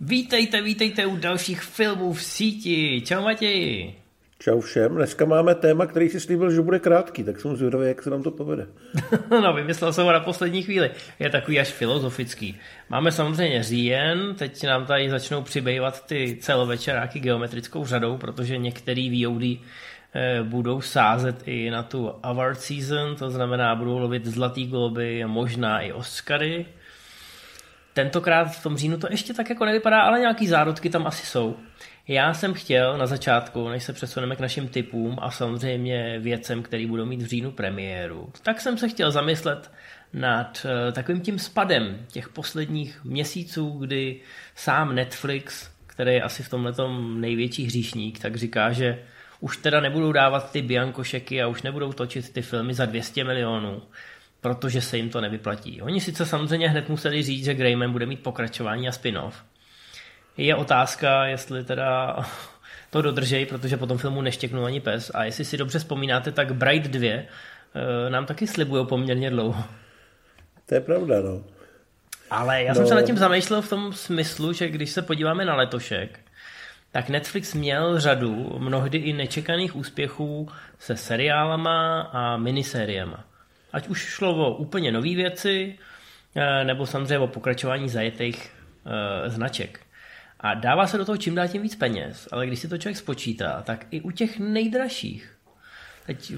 Vítejte, vítejte u dalších filmů v síti. Čau Matěji. Čau všem. Dneska máme téma, který si slíbil, že bude krátký, tak jsem zvědavý, jak se nám to povede. no, vymyslel jsem ho na poslední chvíli. Je takový až filozofický. Máme samozřejmě říjen, teď nám tady začnou přibývat ty celovečeráky geometrickou řadou, protože některý VOD budou sázet i na tu award season, to znamená, budou lovit zlatý globy, možná i Oscary. Tentokrát v tom říjnu to ještě tak jako nevypadá, ale nějaký zárodky tam asi jsou. Já jsem chtěl na začátku, než se přesuneme k našim typům a samozřejmě věcem, který budou mít v říjnu premiéru, tak jsem se chtěl zamyslet nad uh, takovým tím spadem těch posledních měsíců, kdy sám Netflix, který je asi v tomhle největší hříšník, tak říká, že už teda nebudou dávat ty biankošeky a už nebudou točit ty filmy za 200 milionů, protože se jim to nevyplatí. Oni sice samozřejmě hned museli říct, že Greyman bude mít pokračování a spin-off. Je otázka, jestli teda to dodržej, protože po tom filmu neštěknul ani pes. A jestli si dobře vzpomínáte, tak Bright 2 eh, nám taky slibují poměrně dlouho. To je pravda, no. Ale já no. jsem se nad tím zamýšlel v tom smyslu, že když se podíváme na letošek, tak Netflix měl řadu mnohdy i nečekaných úspěchů se seriálama a minisériema. Ať už šlo o úplně nové věci, eh, nebo samozřejmě o pokračování zajetých uh, značek. A dává se do toho čím dál tím víc peněz, ale když si to člověk spočítá, tak i u těch nejdražších, teď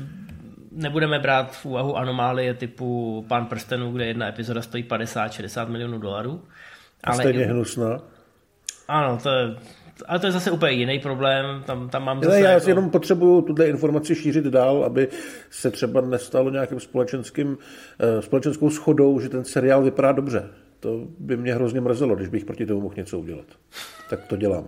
nebudeme brát v úvahu anomálie typu Pán prstenů, kde jedna epizoda stojí 50-60 milionů dolarů. Ale stejně i... hnusná. Ano, to je, ale to je zase úplně jiný problém. Tam, tam mám zase ne, já jako... jenom potřebuju tuhle informaci šířit dál, aby se třeba nestalo nějakým společenským, uh, společenskou schodou, že ten seriál vypadá dobře. To by mě hrozně mrzelo, když bych proti tomu mohl něco udělat. Tak to dělám.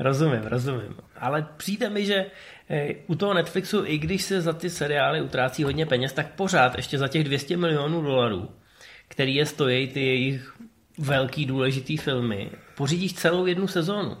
Rozumím, rozumím. Ale přijde mi, že eh, u toho Netflixu, i když se za ty seriály utrácí hodně peněz, tak pořád ještě za těch 200 milionů dolarů, který je stojí ty jejich velký důležitý filmy, pořídíš celou jednu sezónu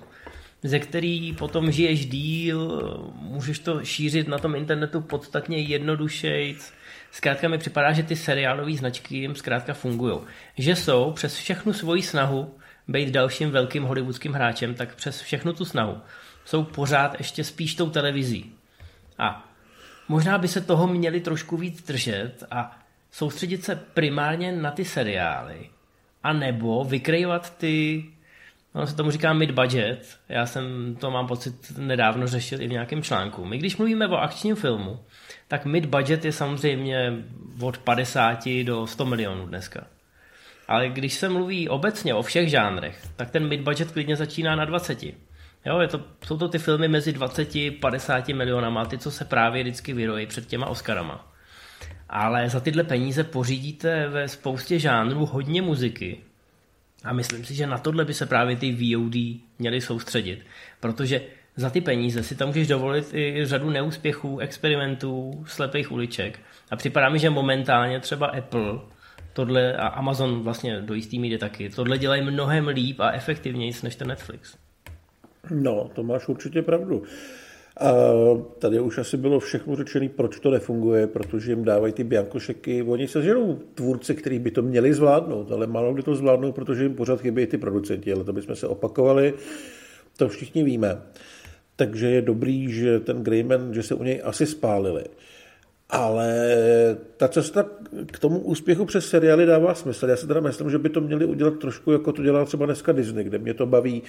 ze který potom žiješ díl, můžeš to šířit na tom internetu podstatně jednodušejc. Zkrátka mi připadá, že ty seriálové značky jim zkrátka fungují. Že jsou přes všechnu svoji snahu být dalším velkým hollywoodským hráčem, tak přes všechnu tu snahu jsou pořád ještě spíš tou televizí. A možná by se toho měli trošku víc držet a soustředit se primárně na ty seriály. A nebo vykrejovat ty Ono se tomu říká mid-budget. Já jsem to mám pocit nedávno řešil i v nějakém článku. My když mluvíme o akčním filmu, tak mid-budget je samozřejmě od 50 do 100 milionů dneska. Ale když se mluví obecně o všech žánrech, tak ten mid-budget klidně začíná na 20. Jo, je to, jsou to ty filmy mezi 20 a 50 milionama, ty, co se právě vždycky vyrojí před těma Oscarama. Ale za tyhle peníze pořídíte ve spoustě žánrů hodně muziky, a myslím si, že na tohle by se právě ty VOD měly soustředit, protože za ty peníze si tam můžeš dovolit i řadu neúspěchů, experimentů, slepých uliček. A připadá mi, že momentálně třeba Apple tohle a Amazon vlastně do jistý míry taky, tohle dělají mnohem líp a efektivněji než ten Netflix. No, to máš určitě pravdu. A tady už asi bylo všechno řečené, proč to nefunguje, protože jim dávají ty biankošeky. Oni se žerou tvůrci, kteří by to měli zvládnout, ale málo kdy to zvládnou, protože jim pořád chybí ty producenti, ale to bychom se opakovali, to všichni víme. Takže je dobrý, že ten Greyman, že se u něj asi spálili. Ale ta cesta k tomu úspěchu přes seriály dává smysl. Já si teda myslím, že by to měli udělat trošku, jako to dělá třeba dneska Disney, kde mě to baví,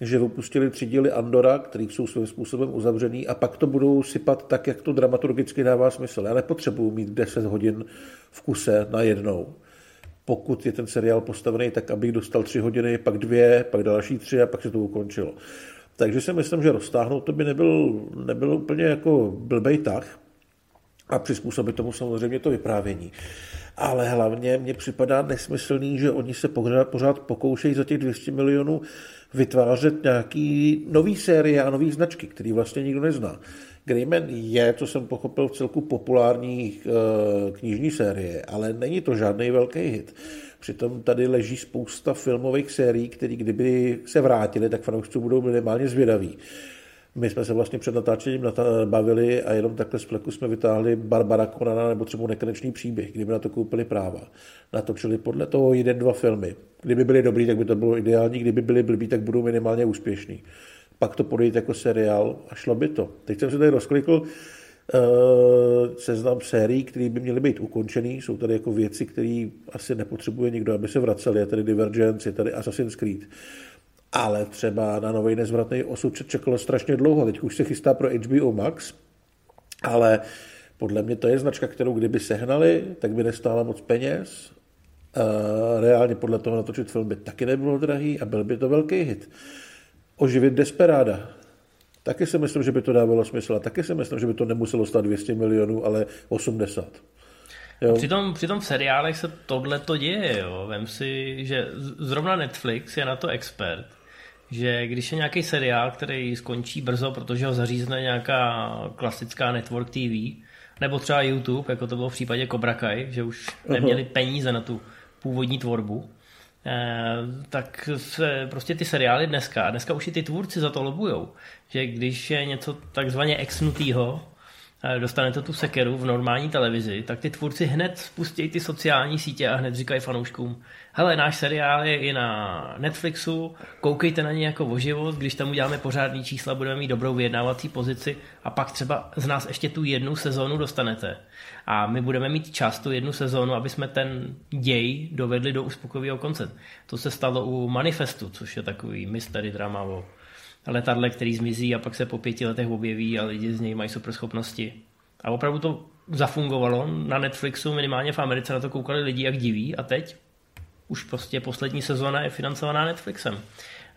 že vypustili tři díly Andora, který jsou svým způsobem uzavřený a pak to budou sypat tak, jak to dramaturgicky dává smysl. Já nepotřebuju mít 10 hodin v kuse na jednou. Pokud je ten seriál postavený tak, abych dostal tři hodiny, pak dvě, pak další tři a pak se to ukončilo. Takže si myslím, že roztáhnout to by nebyl, nebyl úplně jako blbej tah a přizpůsobit tomu samozřejmě to vyprávění. Ale hlavně mně připadá nesmyslný, že oni se pořád pokoušejí za těch 200 milionů vytvářet nějaký nový série a nový značky, který vlastně nikdo nezná. Greyman je, to jsem pochopil, v celku populární e, knižní série, ale není to žádný velký hit. Přitom tady leží spousta filmových sérií, které kdyby se vrátily, tak fanoušci budou minimálně zvědaví. My jsme se vlastně před natáčením bavili a jenom takhle z fleku jsme vytáhli Barbara Konana nebo třeba Nekonečný příběh, kdyby na to koupili práva. Natočili podle toho jeden, dva filmy. Kdyby byli dobrý, tak by to bylo ideální, kdyby byli blbí, tak budou minimálně úspěšní. Pak to podejít jako seriál a šlo by to. Teď jsem se tady rozklikl uh, seznam sérií, které by měly být ukončený. Jsou tady jako věci, které asi nepotřebuje nikdo, aby se vraceli. Je tady Divergence, je tady Assassin's Creed ale třeba na nový nezvratný osud čekalo strašně dlouho. Teď už se chystá pro HBO Max, ale podle mě to je značka, kterou kdyby sehnali, tak by nestála moc peněz. Reálně podle toho natočit film by taky nebylo drahý a byl by to velký hit. Oživit Desperada. Taky si myslím, že by to dávalo smysl. A taky si myslím, že by to nemuselo stát 200 milionů, ale 80. Jo. Přitom, přitom v seriálech se tohle to děje. Jo. Vem si, že zrovna Netflix je na to expert že když je nějaký seriál, který skončí brzo, protože ho zařízne nějaká klasická network TV, nebo třeba YouTube, jako to bylo v případě Cobra Kai, že už neměli peníze na tu původní tvorbu, eh, tak se prostě ty seriály dneska, dneska už i ty tvůrci za to lobujou, že když je něco takzvaně exnutýho, dostanete tu sekeru v normální televizi, tak ty tvůrci hned spustí ty sociální sítě a hned říkají fanouškům, hele, náš seriál je i na Netflixu, koukejte na ně jako o život, když tam uděláme pořádný čísla, budeme mít dobrou vyjednávací pozici a pak třeba z nás ještě tu jednu sezónu dostanete. A my budeme mít čas tu jednu sezónu, aby jsme ten děj dovedli do uspokojivého konce. To se stalo u Manifestu, což je takový mystery drama o letadle, který zmizí a pak se po pěti letech objeví a lidi z něj mají super schopnosti. A opravdu to zafungovalo na Netflixu, minimálně v Americe na to koukali lidi jak diví a teď už prostě poslední sezóna je financovaná Netflixem.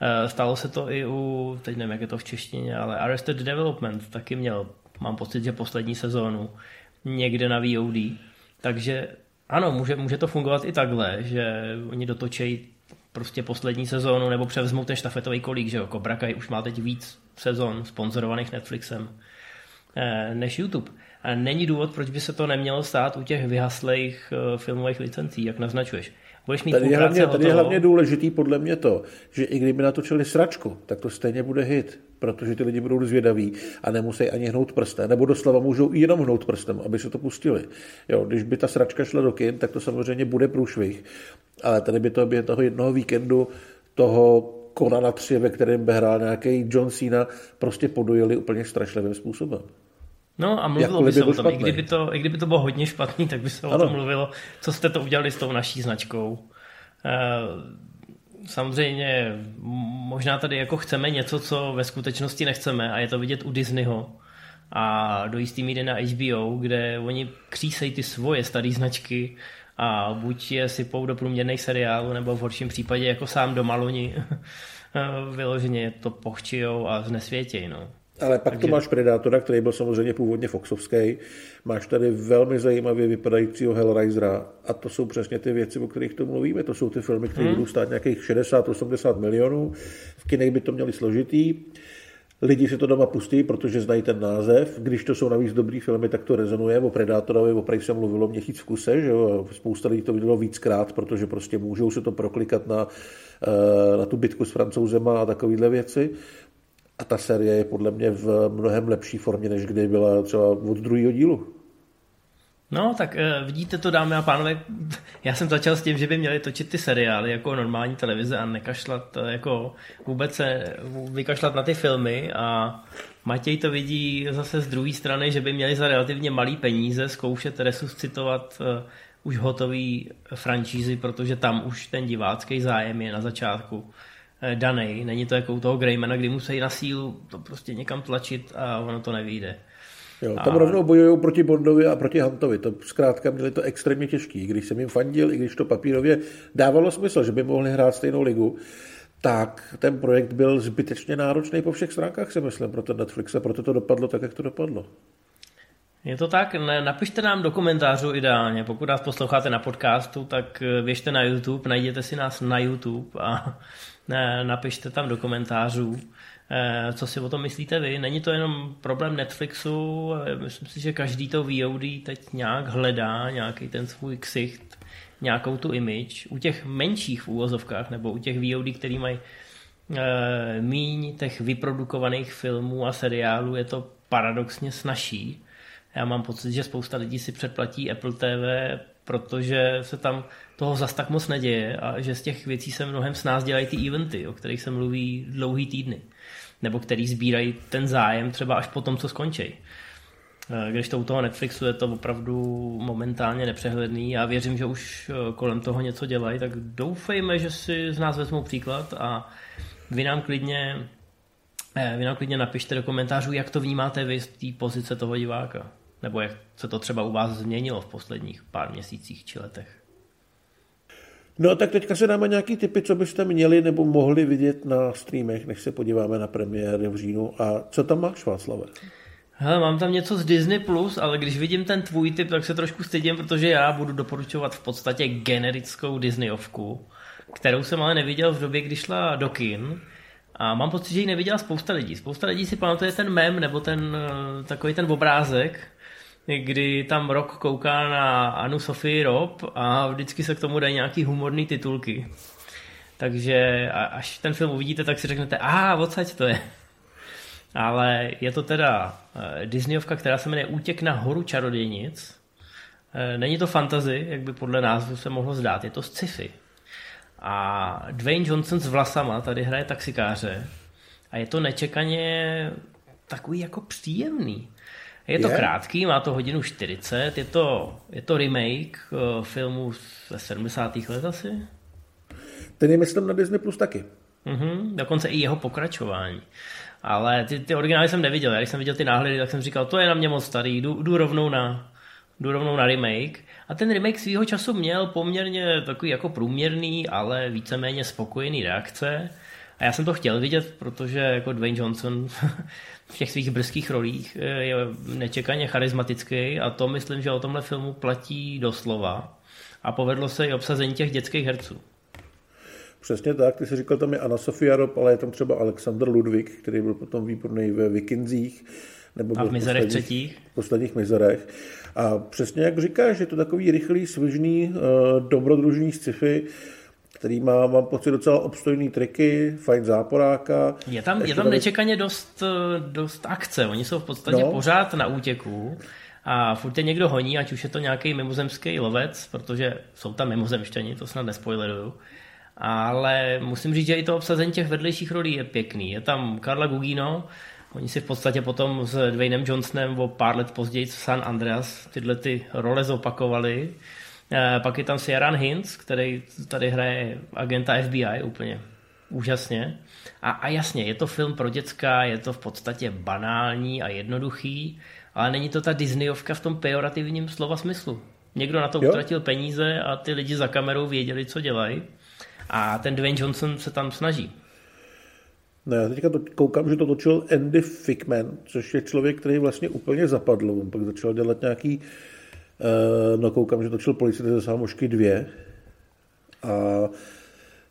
Eh, stalo se to i u, teď nevím, jak je to v češtině, ale Arrested Development taky měl, mám pocit, že poslední sezónu někde na VOD. Takže ano, může, může to fungovat i takhle, že oni dotočejí prostě poslední sezónu nebo převezmou ten štafetový kolík, že jo, Cobra Kai už má teď víc sezon sponzorovaných Netflixem eh, než YouTube. A není důvod, proč by se to nemělo stát u těch vyhaslých eh, filmových licencí, jak naznačuješ. Budeš mít tady, je hlavně, tady je hlavně důležitý podle mě to, že i kdyby natočili sračku, tak to stejně bude hit, protože ty lidi budou zvědaví a nemusí ani hnout prstem, nebo doslova můžou i jenom hnout prstem, aby se to pustili. Jo, když by ta sračka šla do kin, tak to samozřejmě bude průšvih, ale tady by to během toho jednoho víkendu toho Konana 3, ve kterém by hrál nějaký John Cena, prostě podojili úplně strašlivým způsobem. No a mluvilo by se o tom, i kdyby, to, i kdyby to bylo hodně špatný, tak by se ano. o tom mluvilo, co jste to udělali s tou naší značkou. Eh, samozřejmě možná tady jako chceme něco, co ve skutečnosti nechceme a je to vidět u Disneyho a do jistý míry na HBO, kde oni křísejí ty svoje staré značky a buď je sypou do průměrných seriálů, nebo v horším případě jako sám do maloni vyloženě to pochčijou a znesvětějí. No. Ale pak Takže... to máš Predátora, který byl samozřejmě původně Foxovský. Máš tady velmi zajímavě vypadajícího Hellraisera a to jsou přesně ty věci, o kterých tu mluvíme. To jsou ty filmy, které hmm. budou stát nějakých 60-80 milionů. V kinech by to měli složitý. Lidi si to doma pustí, protože znají ten název. Když to jsou navíc dobrý filmy, tak to rezonuje. O Predátorovi opravdu se mluvilo měsíc v kuse, že jo? spousta lidí to vidělo víckrát, protože prostě můžou se to proklikat na, eh, na tu bitku s francouzema a takovéhle věci. A ta série je podle mě v mnohem lepší formě, než kdy byla třeba od druhého dílu. No, tak uh, vidíte to, dámy a pánové, já jsem začal s tím, že by měli točit ty seriály jako normální televize a nekašlat, uh, jako vůbec se vykašlat na ty filmy. A Matěj to vidí zase z druhé strany, že by měli za relativně malý peníze zkoušet resuscitovat uh, už hotový franšízy, protože tam už ten divácký zájem je na začátku daný. Není to jako u toho Greymana, kdy musí na sílu to prostě někam tlačit a ono to nevyjde. Jo, tam a... rovnou bojují proti Bondovi a proti Huntovi. To zkrátka měli to extrémně těžký. Když jsem jim fandil, i když to papírově dávalo smysl, že by mohli hrát stejnou ligu, tak ten projekt byl zbytečně náročný po všech stránkách, si myslím, pro ten Netflix a proto to dopadlo tak, jak to dopadlo. Je to tak, napište nám do komentářů ideálně. Pokud nás posloucháte na podcastu, tak běžte na YouTube, najděte si nás na YouTube a napište tam do komentářů, eh, co si o tom myslíte vy. Není to jenom problém Netflixu, myslím si, že každý to VOD teď nějak hledá, nějaký ten svůj ksicht, nějakou tu image. U těch menších úvozovkách, nebo u těch VOD, který mají e, míň těch vyprodukovaných filmů a seriálů je to paradoxně snažší. Já mám pocit, že spousta lidí si předplatí Apple TV, protože se tam toho zas tak moc neděje a že z těch věcí se mnohem s nás dělají ty eventy, o kterých se mluví dlouhý týdny. Nebo který sbírají ten zájem třeba až po tom, co skončí. Eh, když to u toho Netflixu je to opravdu momentálně nepřehledný. Já věřím, že už eh, kolem toho něco dělají, tak doufejme, že si z nás vezmou příklad a vy nám klidně, eh, vy nám klidně napište do komentářů, jak to vnímáte vy z té pozice toho diváka. Nebo jak se to třeba u vás změnilo v posledních pár měsících či letech. No tak teďka se dáme nějaký typy, co byste měli nebo mohli vidět na streamech, než se podíváme na premiéry v říjnu. A co tam máš, Václave? Hele, mám tam něco z Disney+, Plus, ale když vidím ten tvůj typ, tak se trošku stydím, protože já budu doporučovat v podstatě generickou Disneyovku, kterou jsem ale neviděl v době, kdy šla do kin. A mám pocit, že ji neviděla spousta lidí. Spousta lidí si pamatuje ten mem nebo ten eh, takový ten obrázek, kdy tam rok kouká na Anu Sofii Rob a vždycky se k tomu dají nějaký humorný titulky. Takže až ten film uvidíte, tak si řeknete, a odsaď to je. Ale je to teda eh, Disneyovka, která se jmenuje Útěk na horu čarodějnic. Eh, není to fantasy, jak by podle názvu se mohlo zdát, je to sci-fi. A Dwayne Johnson s vlasama tady hraje taxikáře a je to nečekaně takový jako příjemný. Je to je? krátký, má to hodinu 40, je to, je to remake uh, filmu ze 70. let asi. Ten je myslím na Disney Plus taky. Mm-hmm, dokonce i jeho pokračování. Ale ty, ty originály jsem neviděl. Já když jsem viděl ty náhledy, tak jsem říkal, to je na mě moc starý, jdu, jdu rovnou na jdu rovnou na remake. A ten remake svýho času měl poměrně takový jako průměrný, ale víceméně spokojený reakce. A já jsem to chtěl vidět, protože jako Dwayne Johnson v těch svých brzkých rolích eh, je nečekaně charismatický a to myslím, že o tomhle filmu platí doslova. A povedlo se i obsazení těch dětských herců. Přesně tak, ty jsi říkal, tam je Anna Sofia Rob, ale je tam třeba Alexander Ludwig, který byl potom výborný ve Vikinzích. Nebo a v mizerech třetích? V posledních mizerech. A přesně jak říkáš, je to takový rychlý, svižný, uh, dobrodružný sci-fi, který má, mám pocit, docela obstojný triky, fajn záporáka. Je tam, je tam nečekaně dost, eh, dost akce, oni jsou v podstatě no. pořád na útěku a furt je někdo honí, ať už je to nějaký mimozemský lovec, protože jsou tam mimozemšťani, to snad nespoileruju. Ale musím říct, že i to obsazení těch vedlejších rolí je pěkný. Je tam Karla Gugino, oni si v podstatě potom s Dwaynem Johnsonem o pár let později San Andreas tyhle ty role zopakovali. Eh, pak je tam Sieran Hinz, který tady hraje agenta FBI úplně úžasně. A, a jasně, je to film pro děcka, je to v podstatě banální a jednoduchý, ale není to ta Disneyovka v tom pejorativním slova smyslu. Někdo na to jo. utratil peníze a ty lidi za kamerou věděli, co dělají. A ten Dwayne Johnson se tam snaží. No já teďka to, koukám, že to točil Andy Fickman, což je člověk, který vlastně úplně zapadl. On pak začal dělat nějaký Eh, no koukám, že točil policie ze Sámošky dvě. A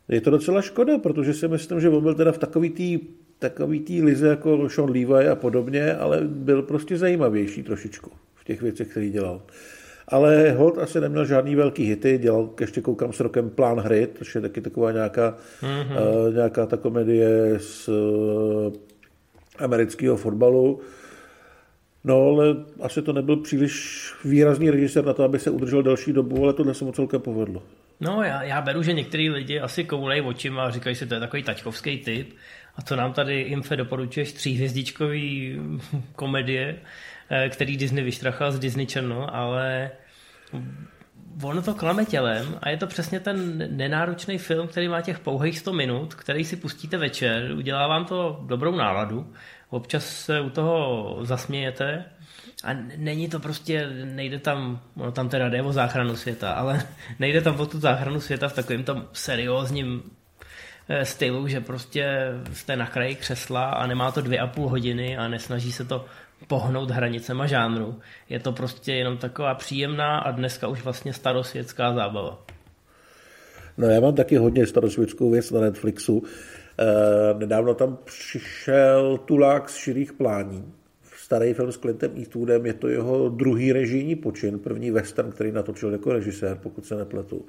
je to docela škoda, protože si myslím, že on byl teda v takový tý, takový tý lize jako Sean Levi a podobně, ale byl prostě zajímavější trošičku v těch věcech, které dělal. Ale Holt asi neměl žádný velký hity, dělal, ještě koukám s rokem Plán hry, což je taky taková nějaká, mm-hmm. uh, nějaká ta komedie z uh, amerického fotbalu. No, ale asi to nebyl příliš výrazný režisér na to, aby se udržel další dobu, ale tohle se mu celkem povedlo. No, já, já beru, že některý lidi asi koulej očima a říkají si, to je takový taťkovský typ. A co nám tady Infe doporučuješ tříhvězdičkový komedie, eh, který Disney vyštrachal z Disney Channel, ale ono to klame tělem a je to přesně ten nenáročný film, který má těch pouhých 100 minut, který si pustíte večer, udělá vám to dobrou náladu občas se u toho zasmějete a není to prostě, nejde tam, no tam teda jde o záchranu světa, ale nejde tam o tu záchranu světa v takovém tom seriózním eh, stylu, že prostě jste na kraji křesla a nemá to dvě a půl hodiny a nesnaží se to pohnout hranicema žánru. Je to prostě jenom taková příjemná a dneska už vlastně starosvětská zábava. No já mám taky hodně starosvětskou věc na Netflixu. Eh, nedávno tam přišel Tulák z širých plání. Starý film s Clintem Eastwoodem, je to jeho druhý režijní počin, první western, který natočil jako režisér, pokud se nepletu.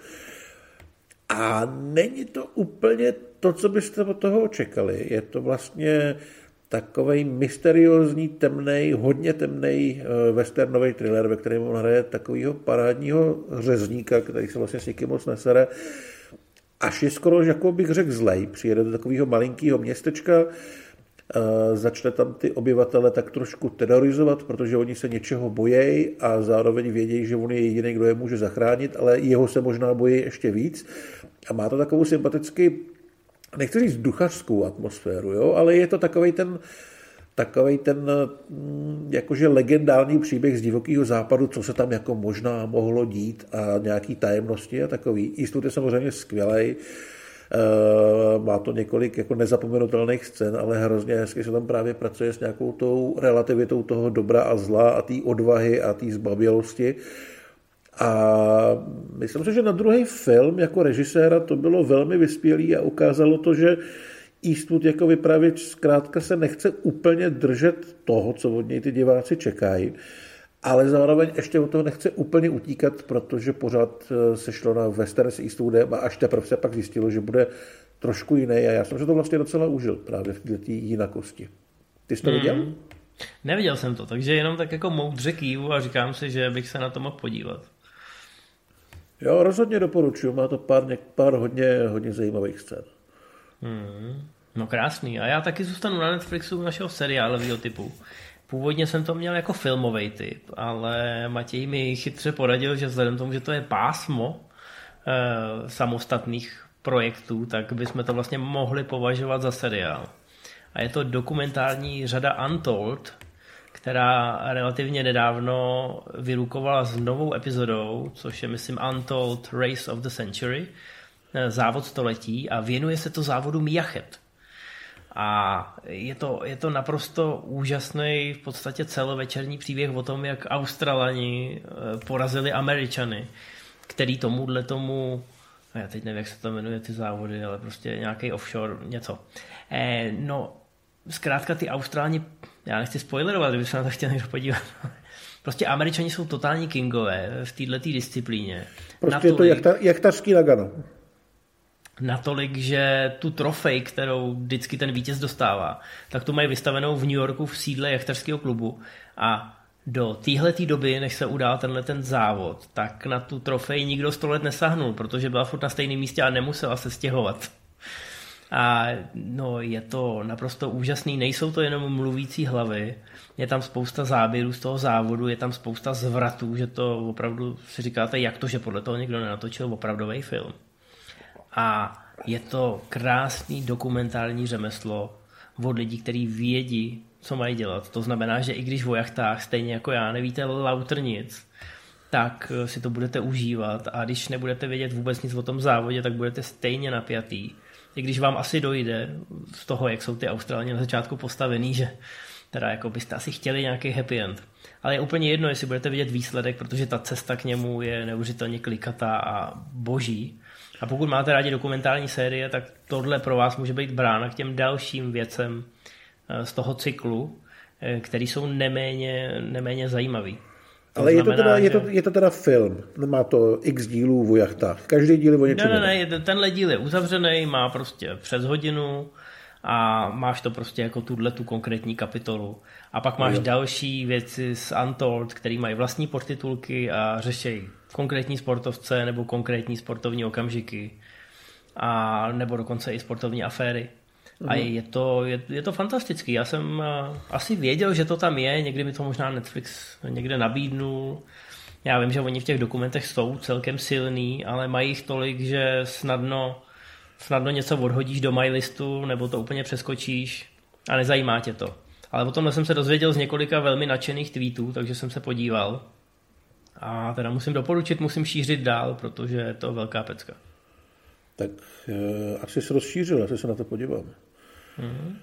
A není to úplně to, co byste od toho očekali. Je to vlastně takový mysteriózní, temný, hodně temný eh, westernový thriller, ve kterém on hraje takového parádního řezníka, který se vlastně s nikým moc nesere. Až je skoro, jako bych řekl, zlej. Přijede do takového malinkého městečka, eh, začne tam ty obyvatele tak trošku terorizovat, protože oni se něčeho bojejí a zároveň vědějí, že on je jediný, kdo je může zachránit, ale jeho se možná bojí ještě víc. A má to takovou sympaticky nechci říct duchařskou atmosféru, jo, ale je to takový ten, takový ten mm, jakože legendární příběh z divokého západu, co se tam jako možná mohlo dít a nějaký tajemnosti a takový. Eastwood je samozřejmě skvělý, eh, má to několik jako nezapomenutelných scén, ale hrozně hezky se tam právě pracuje s nějakou tou relativitou toho dobra a zla a té odvahy a té zbabělosti. A myslím si, že na druhý film jako režiséra to bylo velmi vyspělý a ukázalo to, že Eastwood jako vypravěč zkrátka se nechce úplně držet toho, co od něj ty diváci čekají, ale zároveň ještě od toho nechce úplně utíkat, protože pořád eh, se šlo na western s Eastwoodem a až teprve se pak zjistilo, že bude trošku jiný a já jsem se to vlastně docela užil právě v té jinakosti. Ty jsi to hmm. viděl? Neviděl jsem to, takže jenom tak jako moudře kývu a říkám si, že bych se na to mohl podívat. Jo, rozhodně doporučuji, má to pár, pár hodně, hodně zajímavých scén. Hmm, no krásný. A já taky zůstanu na Netflixu našeho seriálového typu. Původně jsem to měl jako filmový typ, ale Matěj mi chytře poradil, že vzhledem tomu, že to je pásmo e, samostatných projektů, tak bychom to vlastně mohli považovat za seriál. A je to dokumentární řada Untold, která relativně nedávno vyrukovala s novou epizodou, což je, myslím, Untold Race of the Century, eh, závod století a věnuje se to závodu Miachet. A je to, je to naprosto úžasný v podstatě celovečerní příběh o tom, jak Australani eh, porazili Američany, který tomuhle tomu já teď nevím, jak se to jmenuje, ty závody, ale prostě nějaký offshore, něco. Eh, no, zkrátka ty Austrálani já nechci spoilerovat, kdyby se na to chtěl někdo podívat. Prostě američani jsou totální kingové v této disciplíně. Prostě Natolik, je to jak, ta, jak tařský Nagano. Natolik, že tu trofej, kterou vždycky ten vítěz dostává, tak tu mají vystavenou v New Yorku v sídle jachtařského klubu a do téhle doby, než se udál tenhle ten závod, tak na tu trofej nikdo sto let nesahnul, protože byla furt na stejném místě a nemusela se stěhovat. A no, je to naprosto úžasný. Nejsou to jenom mluvící hlavy, je tam spousta záběrů z toho závodu, je tam spousta zvratů, že to opravdu si říkáte, jak to, že podle toho někdo nenatočil opravdový film. A je to krásný dokumentární řemeslo od lidí, kteří vědí, co mají dělat. To znamená, že i když v jachtách, stejně jako já, nevíte lauter nic, tak si to budete užívat a když nebudete vědět vůbec nic o tom závodě, tak budete stejně napjatý i když vám asi dojde z toho, jak jsou ty Australani na začátku postavený, že teda jako byste asi chtěli nějaký happy end. Ale je úplně jedno, jestli budete vidět výsledek, protože ta cesta k němu je neuvěřitelně klikatá a boží. A pokud máte rádi dokumentární série, tak tohle pro vás může být brána k těm dalším věcem eh, z toho cyklu, eh, který jsou neméně, neméně zajímavý. Ale znamená, je, to teda, že... je, to, je to teda film, má to x dílů v jachtách. Každý díl je o něčem. Ne, ne, ne, tenhle díl je uzavřený, má prostě přes hodinu a máš to prostě jako tuhle tu konkrétní kapitolu. A pak máš jo. další věci z Untold, který mají vlastní podtitulky a řešejí konkrétní sportovce nebo konkrétní sportovní okamžiky a nebo dokonce i sportovní aféry. A mhm. je to, je, je to fantastický. Já jsem uh, asi věděl, že to tam je, někdy mi to možná Netflix někde nabídnul. Já vím, že oni v těch dokumentech jsou celkem silný, ale mají jich tolik, že snadno, snadno něco odhodíš do listu nebo to úplně přeskočíš a nezajímá tě to. Ale o tomhle jsem se dozvěděl z několika velmi nadšených tweetů, takže jsem se podíval. A teda musím doporučit, musím šířit dál, protože je to velká pecka. Tak uh, asi se rozšířil, asi se na to podívám. Mm-hmm.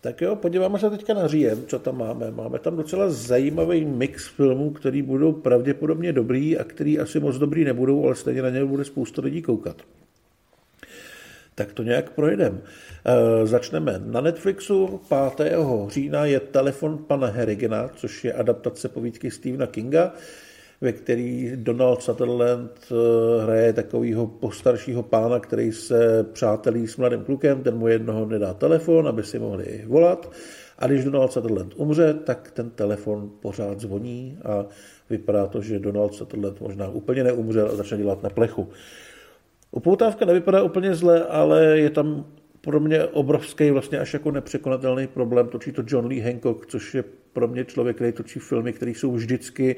Tak jo, podíváme se teďka na říjem, co tam máme. Máme tam docela zajímavý mix filmů, který budou pravděpodobně dobrý a který asi moc dobrý nebudou, ale stejně na ně bude spousta lidí koukat. Tak to nějak projedeme. E, začneme. Na Netflixu 5. října je Telefon pana Herigena, což je adaptace povídky Stephena Kinga. Ve který Donald Sutherland eh, hraje takového postaršího pána, který se přátelí s mladým klukem, ten mu jednoho nedá telefon, aby si mohli volat. A když Donald Sutherland umře, tak ten telefon pořád zvoní a vypadá to, že Donald Sutherland možná úplně neumřel a začne dělat na plechu. Upoutávka nevypadá úplně zle, ale je tam pro mě obrovský, vlastně až jako nepřekonatelný problém. Točí to John Lee Hancock, což je pro mě člověk, který točí filmy, které jsou vždycky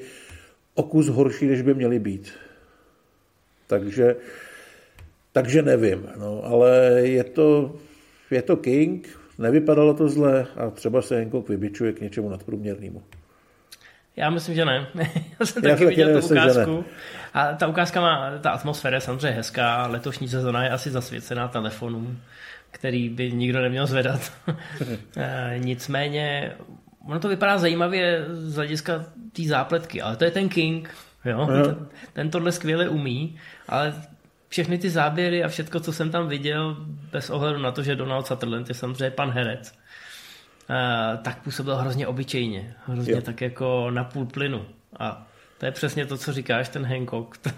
o kus horší, než by měly být. Takže, takže nevím, no, ale je to, je to King, nevypadalo to zle a třeba se Hancock vybičuje k něčemu nadprůměrnému. Já myslím, že ne. Já jsem taky viděl tu ukázku. A ta ukázka má, ta atmosféra je samozřejmě hezká. Letošní sezona je asi zasvěcená telefonům, který by nikdo neměl zvedat. Eh, nicméně, ono to vypadá zajímavě z hlediska té zápletky, ale to je ten King. Jo? Ten, ten tohle skvěle umí, ale všechny ty záběry a všechno, co jsem tam viděl, bez ohledu na to, že Donald Sutherland je samozřejmě pan herec, Eh, tak působil hrozně obyčejně. Hrozně jo. tak jako na půl plynu. A to je přesně to, co říkáš, ten Hancock. to,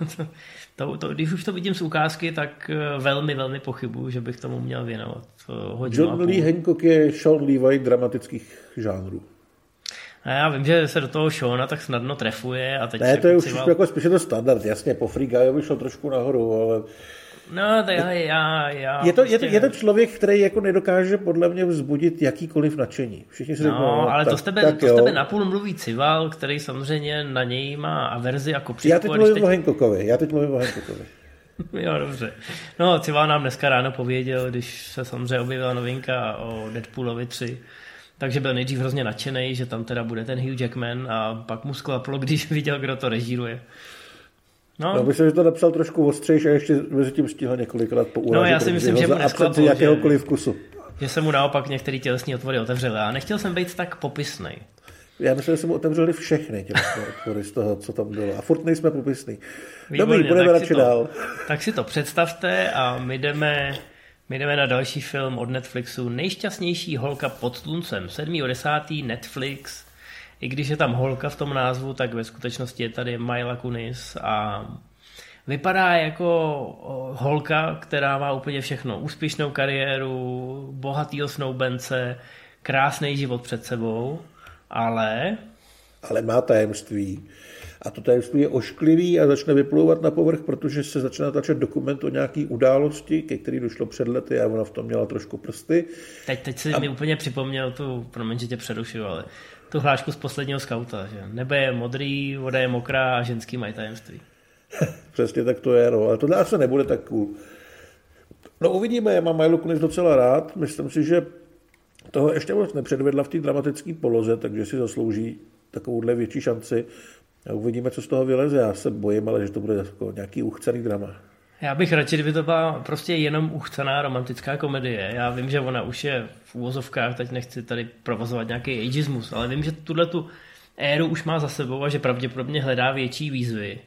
to, to, když už to vidím z ukázky, tak eh, velmi, velmi pochybuju, že bych tomu měl věnovat eh, hodinu John Lee Hancock je Sean Levi dramatických žánrů. A já vím, že se do toho Shona tak snadno trefuje. A teď ne, to je už jako spíš to standard, jasně, po Free Guyovi šel trošku nahoru, ale No, to já, já, já je, to, prostě... je, to, je to člověk, který jako nedokáže podle mě vzbudit jakýkoliv nadšení. Všichni si no, řeknou, no, ale tak, to z tebe, tak to z tebe napůl mluví Cival, který samozřejmě na něj má averzi jako při. Já teď mluvím teď... o Hancockovi, já teď mluvím o Hancockovi. jo, dobře. No, Cival nám dneska ráno pověděl, když se samozřejmě objevila novinka o Deadpoolovi 3, takže byl nejdřív hrozně nadšený, že tam teda bude ten Hugh Jackman a pak mu sklaplo, když viděl, kdo to režíruje. No. no myslím, že to napsal trošku ostřejš a ještě mezi tím stihl několikrát po No já si myslím, že mu nesklaplo, jakéhokoliv vkusu. Že se mu naopak některé tělesní otvory otevřely. A nechtěl jsem být tak popisný. Já myslím, že se mu otevřeli všechny tělesné otvory z toho, co tam bylo. A furt nejsme popisný. Výborně, Dobrý, budeme radši dál. Tak si to představte a my jdeme, my jdeme na další film od Netflixu. Nejšťastnější holka pod sluncem. 7.10. Netflix i když je tam holka v tom názvu, tak ve skutečnosti je tady Myla Kunis a vypadá jako holka, která má úplně všechno. Úspěšnou kariéru, bohatýho snoubence, krásný život před sebou, ale... Ale má tajemství. A to tajemství je ošklivý a začne vyplouvat na povrch, protože se začne natáčet dokument o nějaký události, ke který došlo před lety a ona v tom měla trošku prsty. Teď, teď si a... mi úplně připomněl tu, promiň, že tě přerušuju, ale tu hlášku z posledního skauta, že nebe je modrý, voda je mokrá a ženský mají tajemství. Přesně tak to je, no. Ale tohle asi nebude tak cool. No uvidíme, já mám Milo Kunis docela rád. Myslím si, že toho ještě moc nepředvedla v té dramatické poloze, takže si zaslouží takovouhle větší šanci. A uvidíme, co z toho vyleze. Já se bojím, ale že to bude jako nějaký uchcený drama. Já bych radši, kdyby to byla prostě jenom uchcená romantická komedie. Já vím, že ona už je v úvozovkách, teď nechci tady provozovat nějaký ageismus, ale vím, že tuhle tu éru už má za sebou a že pravděpodobně hledá větší výzvy.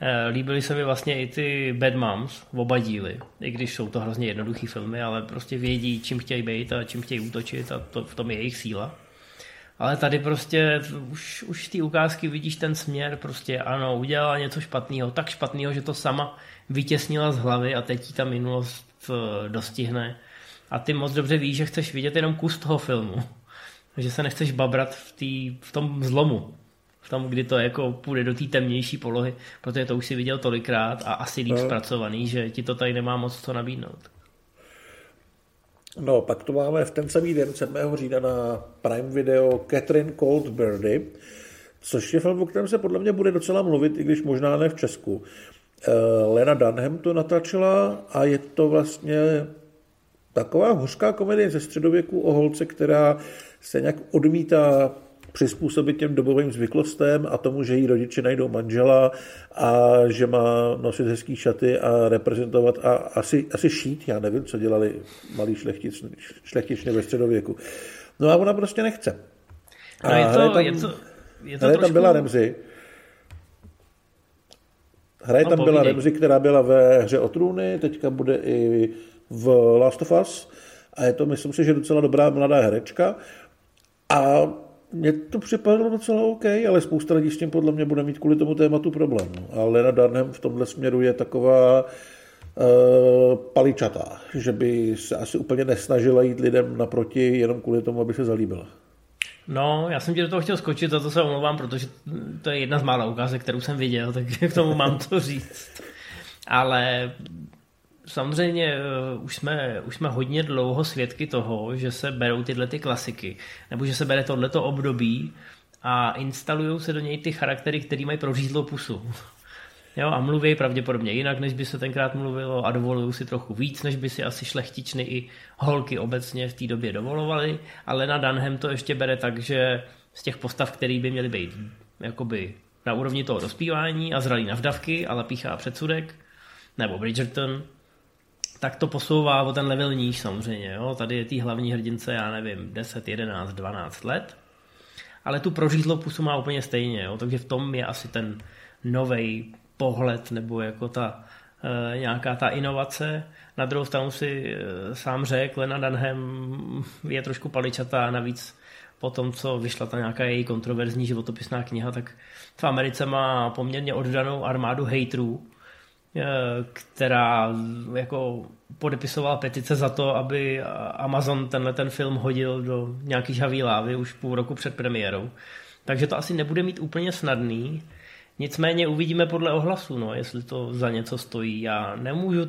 Eh, líbily se mi vlastně i ty Bad Moms, oba díly, i když jsou to hrozně jednoduché filmy, ale prostě vědí, čím chtějí být a čím chtějí útočit a to, v tom je jejich síla. Ale tady prostě už, už z té ukázky vidíš ten směr, prostě ano, udělala něco špatného, tak špatného, že to sama vytěsnila z hlavy a teď ti ta minulost eh, dostihne. A ty moc dobře víš, že chceš vidět jenom kus toho filmu. Že se nechceš babrat v, tý, v tom zlomu. V tom, kdy to jako půjde do té temnější polohy, protože to už si viděl tolikrát a asi líp no. zpracovaný, že ti to tady nemá moc co nabídnout. No, pak tu máme v ten samý den 7. října na Prime Video Catherine Coldbirdy, což je film, o kterém se podle mě bude docela mluvit, i když možná ne v Česku. Eh, Lena Dunham to natáčela a je to vlastně taková hořká komedie ze středověku o holce, která se nějak odmítá přizpůsobit těm dobovým zvyklostem a tomu, že jí rodiče najdou manžela a že má nosit hezký šaty a reprezentovat a asi, asi šít, já nevím, co dělali malí šlechtic, šlechtičně ve středověku. No a ona prostě nechce. A no je to, tam, je to, je to trošku... tam byla Remzi, Hraje no, tam byla Remzi, která byla ve hře o trůny, teďka bude i v Last of Us a je to, myslím si, že docela dobrá mladá herečka. A mně to připadlo docela OK, ale spousta lidí s tím podle mě bude mít kvůli tomu tématu problém. A Lena Dunham v tomhle směru je taková uh, paličatá, že by se asi úplně nesnažila jít lidem naproti jenom kvůli tomu, aby se zalíbila. No, já jsem ti do toho chtěl skočit, za to se omlouvám, protože to je jedna z mála ukázek, kterou jsem viděl, tak k tomu mám to říct. Ale samozřejmě uh, už jsme, už jsme hodně dlouho svědky toho, že se berou tyhle ty klasiky, nebo že se bere tohleto období a instalují se do něj ty charaktery, které mají prořízlou pusu. Jo, a mluví pravděpodobně jinak, než by se tenkrát mluvilo a dovolují si trochu víc, než by si asi šlechtičny i holky obecně v té době dovolovali. Ale na Dunham to ještě bere tak, že z těch postav, které by měly být jakoby na úrovni toho dospívání a zralý navdavky, ale píchá předsudek, nebo Bridgerton, tak to posouvá o ten level níž samozřejmě. Jo? Tady je tý hlavní hrdince, já nevím, 10, 11, 12 let, ale tu prořízlou pusu má úplně stejně, jo? takže v tom je asi ten nový pohled nebo jako ta e, nějaká ta inovace. Na druhou stranu si e, sám řekl, Lena Dunham je trošku paličatá, navíc po tom, co vyšla ta nějaká její kontroverzní životopisná kniha, tak v Americe má poměrně oddanou armádu Eh, která jako podepisovala petice za to, aby Amazon tenhle ten film hodil do nějaký žavý lávy už půl roku před premiérou. Takže to asi nebude mít úplně snadný. Nicméně uvidíme podle ohlasu, no, jestli to za něco stojí. Já nemůžu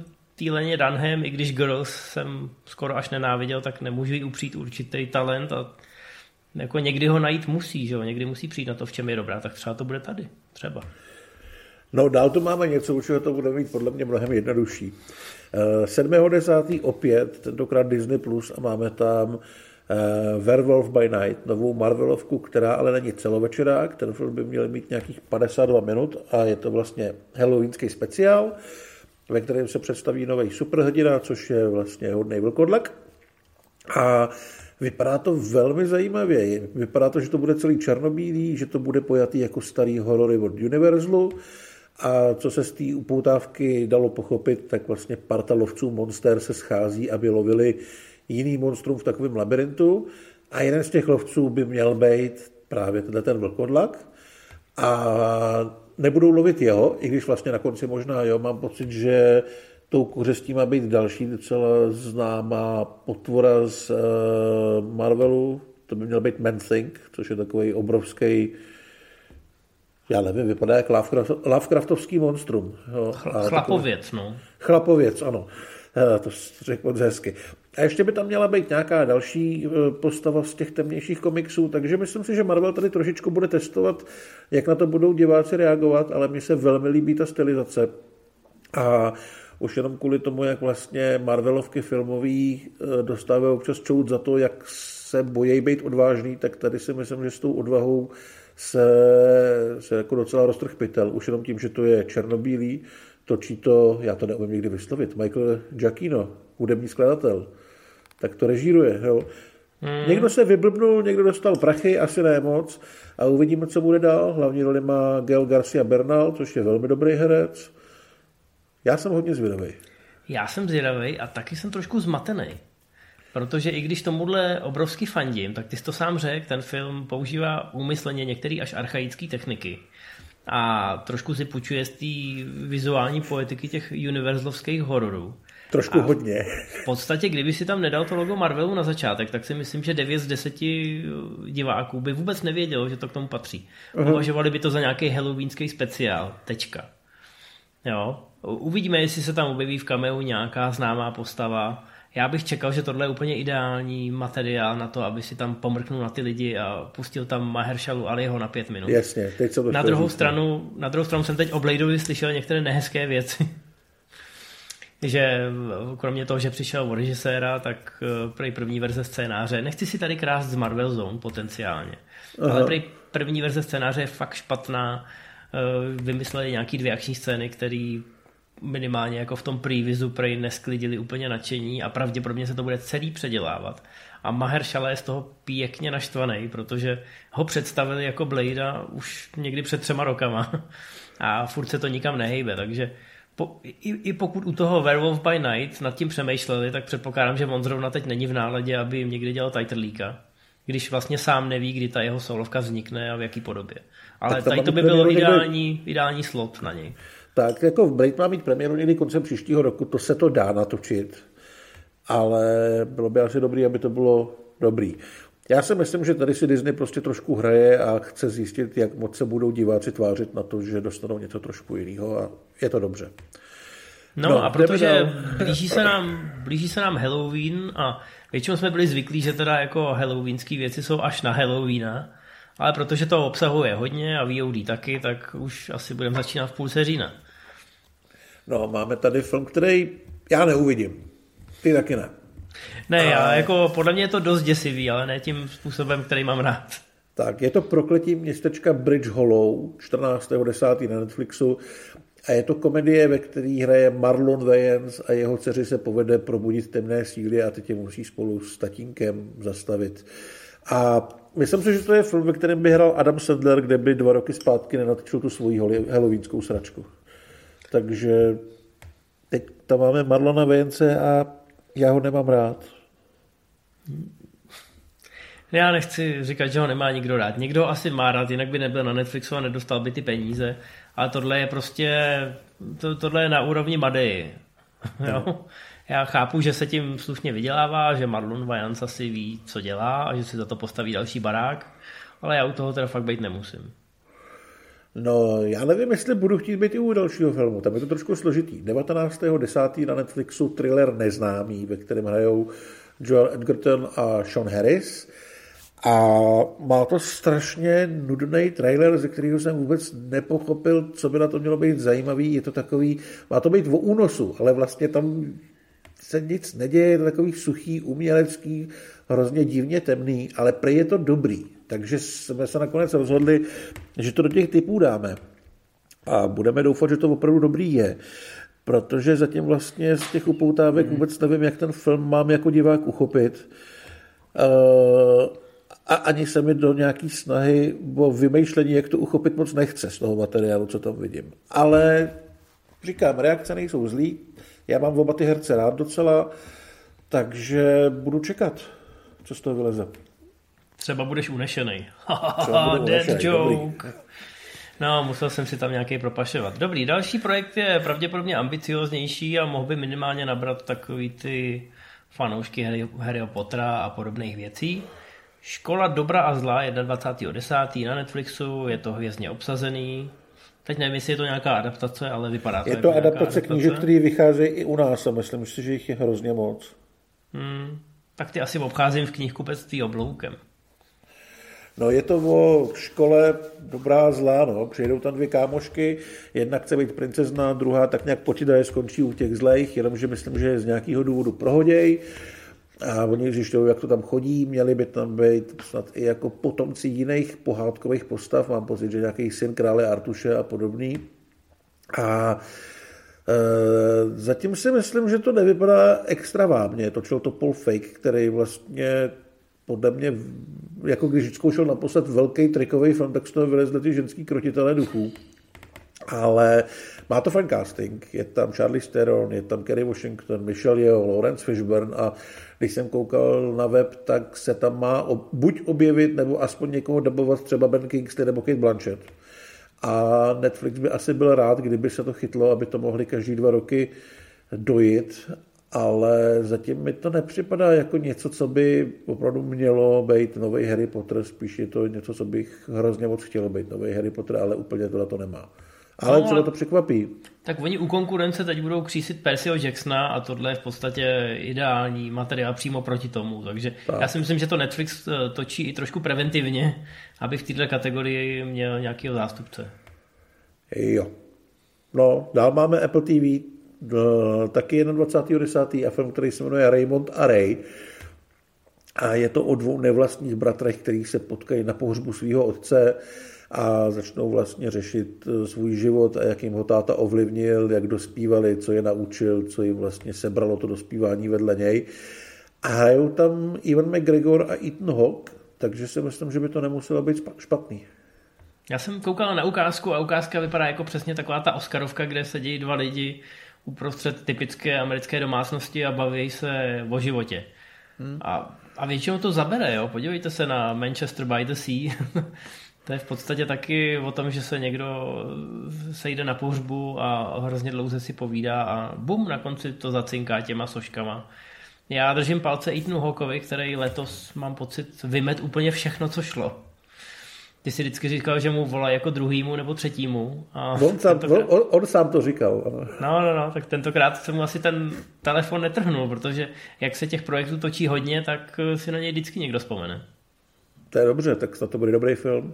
Leně Dunham, i když Girls jsem skoro až nenáviděl, tak nemůžu jí upřít určitý talent a jako někdy ho najít musí, že jo? někdy musí přijít na to, v čem je dobrá, tak třeba to bude tady, třeba. No dál tu máme něco, u čeho to bude mít podle mě mnohem jednodušší. 7.10. Eh, opět, tentokrát Disney+, Plus a máme tam uh, Werewolf by Night, novou Marvelovku, která ale není celovečerák, ten film by měl mít nějakých 52 minut a je to vlastně halloweenský speciál, ve kterém se představí nový superhrdina, což je vlastně hodný vlkodlak. A Vypadá to velmi zajímavě. Vypadá to, že to bude celý černobílý, že to bude pojatý jako starý horory od Universalu a co se z té upoutávky dalo pochopit, tak vlastně parta lovců monster se schází, aby lovili jiný monstrum v takovém labirintu. A jeden z těch lovců by měl být právě tenhle ten vlkodlak. A nebudou lovit jeho, i když vlastně na konci možná jo, mám pocit, že tou kořestí má být další docela známá potvora z uh, Marvelu, to by měl být Man-Thing, což je takový obrovský já nevím, vypadá jak Lovecraft, Lovecraftovský monstrum. Jo. Chlapověc, no. Chlapověc, ano. Eh, to řekl moc hezky. A ještě by tam měla být nějaká další eh, postava z těch temnějších komiksů, takže myslím si, že Marvel tady trošičku bude testovat, jak na to budou diváci reagovat, ale mně se velmi líbí ta stylizace. A už jenom kvůli tomu, jak vlastně Marvelovky filmový eh, dostávají občas čout za to, jak se bojí být odvážný, tak tady si myslím, že s tou odvahou se, se jako docela roztrh pytel, už jenom tím, že to je černobílý, točí to, já to neumím nikdy vyslovit, Michael Giacchino, hudební skladatel, tak to režíruje. Jo. Hmm. Někdo se vyblbnul, někdo dostal prachy, asi ne moc, a uvidíme, co bude dál. Hlavní roli má Gael Garcia Bernal, což je velmi dobrý herec. Já jsem hodně zvědavý. Já jsem zvědavý a taky jsem trošku zmatený. Protože i když tomuhle obrovský fandím, tak ty jsi to sám řekl, ten film používá úmyslně některé až archaické techniky a trošku si půjčuje z té vizuální poetiky těch univerzalovských hororů. Trošku a hodně. V podstatě, kdyby si tam nedal to logo Marvelu na začátek, tak si myslím, že 9 z 10 diváků by vůbec nevědělo, že to k tomu patří. Uh-huh. Považovali by to za nějaký halloweenský speciál. Tečka. Jo. Uvidíme, jestli se tam objeví v kameu nějaká známá postava já bych čekal, že tohle je úplně ideální materiál na to, aby si tam pomrknul na ty lidi a pustil tam Maheršalu Aliho na pět minut. Jasně, teď to na druhou, stranu, na druhou stranu jsem teď o Bladeovi slyšel některé nehezké věci. že kromě toho, že přišel o režiséra, tak eh, prej první verze scénáře, nechci si tady krást z Marvel Zone potenciálně, Aha. ale prej první verze scénáře je fakt špatná, eh, vymysleli nějaký dvě akční scény, které minimálně jako v tom previzu prej nesklidili úplně nadšení a pravděpodobně se to bude celý předělávat. A Mahershala je z toho pěkně naštvaný, protože ho představili jako Blade už někdy před třema rokama a furt se to nikam nehejbe, takže po, i, i pokud u toho Werewolf by Night nad tím přemýšleli, tak předpokládám, že on zrovna teď není v náladě, aby jim někdy dělal Title když vlastně sám neví, kdy ta jeho solovka vznikne a v jaký podobě. Ale tady to by bylo ideální, ideální slot na něj. Tak jako v Blade má mít premiéru někdy koncem příštího roku, to se to dá natočit, ale bylo by asi dobrý, aby to bylo dobrý. Já si myslím, že tady si Disney prostě trošku hraje a chce zjistit, jak moc se budou diváci tvářit na to, že dostanou něco trošku jiného a je to dobře. No, no a protože blíží se, nám, blíží se nám Halloween a většinou jsme byli zvyklí, že teda jako halloweenské věci jsou až na Halloweena, ale protože to obsahuje hodně a VOD taky, tak už asi budeme začínat v půlce října. No, máme tady film, který já neuvidím. Ty taky ne. Ne, a... já jako podle mě je to dost děsivý, ale ne tím způsobem, který mám rád. Tak, je to prokletí městečka Bridge Hollow, 14.10. na Netflixu. A je to komedie, ve které hraje Marlon Wayans a jeho dceři se povede probudit temné síly a teď je musí spolu s tatínkem zastavit. A myslím si, že to je film, ve kterém by hrál Adam Sandler, kde by dva roky zpátky nenatočil tu svoji halloweenskou sračku. Takže teď tam máme Marlona Vejence a já ho nemám rád. Já nechci říkat, že ho nemá nikdo rád. Někdo asi má rád, jinak by nebyl na Netflixu a nedostal by ty peníze. Ale tohle je prostě, to, tohle je na úrovni Madeji. jo? Já chápu, že se tím slušně vydělává, že Marlon Vajans asi ví, co dělá a že si za to postaví další barák, ale já u toho teda fakt být nemusím. No, já nevím, jestli budu chtít být i u dalšího filmu, tam je to trošku složitý. 19.10. na Netflixu thriller Neznámý, ve kterém hrajou Joel Edgerton a Sean Harris. A má to strašně nudný trailer, ze kterého jsem vůbec nepochopil, co by na to mělo být zajímavý. Je to takový, má to být o únosu, ale vlastně tam se nic neděje, je to takový suchý, umělecký, hrozně divně temný, ale prej je to dobrý. Takže jsme se nakonec rozhodli, že to do těch typů dáme. A budeme doufat, že to opravdu dobrý je. Protože zatím vlastně z těch upoutávek hmm. vůbec nevím, jak ten film mám jako divák uchopit. Uh, a ani se mi do nějaký snahy o vymýšlení, jak to uchopit, moc nechce z toho materiálu, co tam vidím. Ale říkám, reakce nejsou zlý, já mám oba ty herce rád docela, takže budu čekat, co z toho vyleze. Třeba budeš unešený. Dead joke. Dobrý. No, musel jsem si tam nějaký propašovat. Dobrý, další projekt je pravděpodobně ambicioznější a mohl by minimálně nabrat takový ty fanoušky Harry, Harryho Pottera a podobných věcí. Škola dobra a zla 21.10. na Netflixu, je to hvězdně obsazený. Teď nevím, jestli je to nějaká adaptace, ale vypadá to Je to jako adaptace knížek, které vycházejí i u nás a myslím si, že jich je hrozně moc. Hmm, tak ty asi obcházím v knihkupectví obloukem. No je to o škole dobrá zlá, no. Přijedou tam dvě kámošky, jedna chce být princezna, druhá tak nějak počítaje skončí u těch zlejch, jenomže myslím, že z nějakého důvodu prohoděj. A oni zjišťují, jak to tam chodí, měli by tam být snad i jako potomci jiných pohádkových postav, mám pocit, že nějaký syn krále Artuše a podobný. A e, zatím si myslím, že to nevypadá extra vábně. Točil to Paul Fake, který vlastně podle mě, jako když zkoušel naposled velký trikový film, tak z toho vylezly ty ženský krotitelé duchů. Ale má to fajn casting. Je tam Charlie Theron, je tam Kerry Washington, Michelle Yeoh, Lawrence Fishburne a když jsem koukal na web, tak se tam má buď objevit, nebo aspoň někoho dabovat třeba Ben Kingsley nebo Kate Blanchett. A Netflix by asi byl rád, kdyby se to chytlo, aby to mohli každý dva roky dojít, ale zatím mi to nepřipadá jako něco, co by opravdu mělo být nový Harry Potter, spíš je to něco, co bych hrozně moc chtěl být nový Harry Potter, ale úplně tohle to nemá. Ale no, třeba to překvapí. Tak oni u konkurence teď budou křísit Percyho Jacksona a tohle je v podstatě ideální materiál přímo proti tomu. Takže tak. já si myslím, že to Netflix eh, točí i trošku preventivně, aby v této kategorii měl nějakého zástupce. Jo. No, dál máme Apple TV, taky 21.10. a film, který se jmenuje Raymond a Ray. A je to o dvou nevlastních bratrech, kteří se potkají na pohřbu svého otce a začnou vlastně řešit eh, svůj život a jak jim ho táta ovlivnil, jak dospívali, co je naučil, co jim vlastně sebralo to dospívání vedle něj. A hrajou tam Ivan McGregor a Ethan Hawke, takže si myslím, že by to nemuselo být špatný. Já jsem koukal na ukázku a ukázka vypadá jako přesně taková ta Oscarovka, kde sedí dva lidi uprostřed typické americké domácnosti a baví se o životě. Hmm. A, a většinou to zabere, jo. Podívejte se na Manchester by the Sea. to je v podstatě taky o tom, že se někdo sejde na pohřbu a hrozně dlouze si povídá a bum, na konci to zacinká těma soškama. Já držím palce Ethan Hawkovi, který letos, mám pocit, vymet úplně všechno, co šlo. Ty si vždycky říkal, že mu volá jako druhýmu nebo třetímu. A on, sám, tentokrát... on, on sám to říkal. Ano. No, no, no, tak tentokrát se mu asi ten telefon netrhnul, protože jak se těch projektů točí hodně, tak si na něj vždycky někdo vzpomene. To je dobře, tak to bude dobrý film.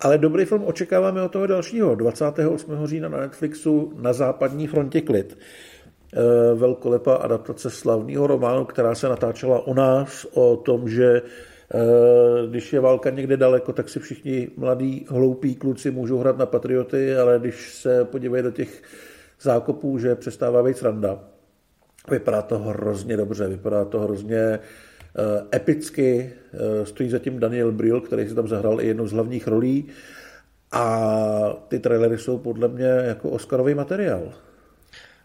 Ale dobrý film očekáváme od toho dalšího, 28. října na Netflixu na západní frontě klid. E, velkolepá adaptace slavného románu, která se natáčela u nás o tom, že Eh, když je válka někde daleko, tak si všichni mladí, hloupí kluci můžou hrát na patrioty, ale když se podívají do těch zákopů, že přestává být sranda. Vypadá to hrozně dobře, vypadá to hrozně eh, epicky. Eh, stojí zatím Daniel Brill, který si tam zahrál i jednu z hlavních rolí. A ty trailery jsou podle mě jako Oscarový materiál.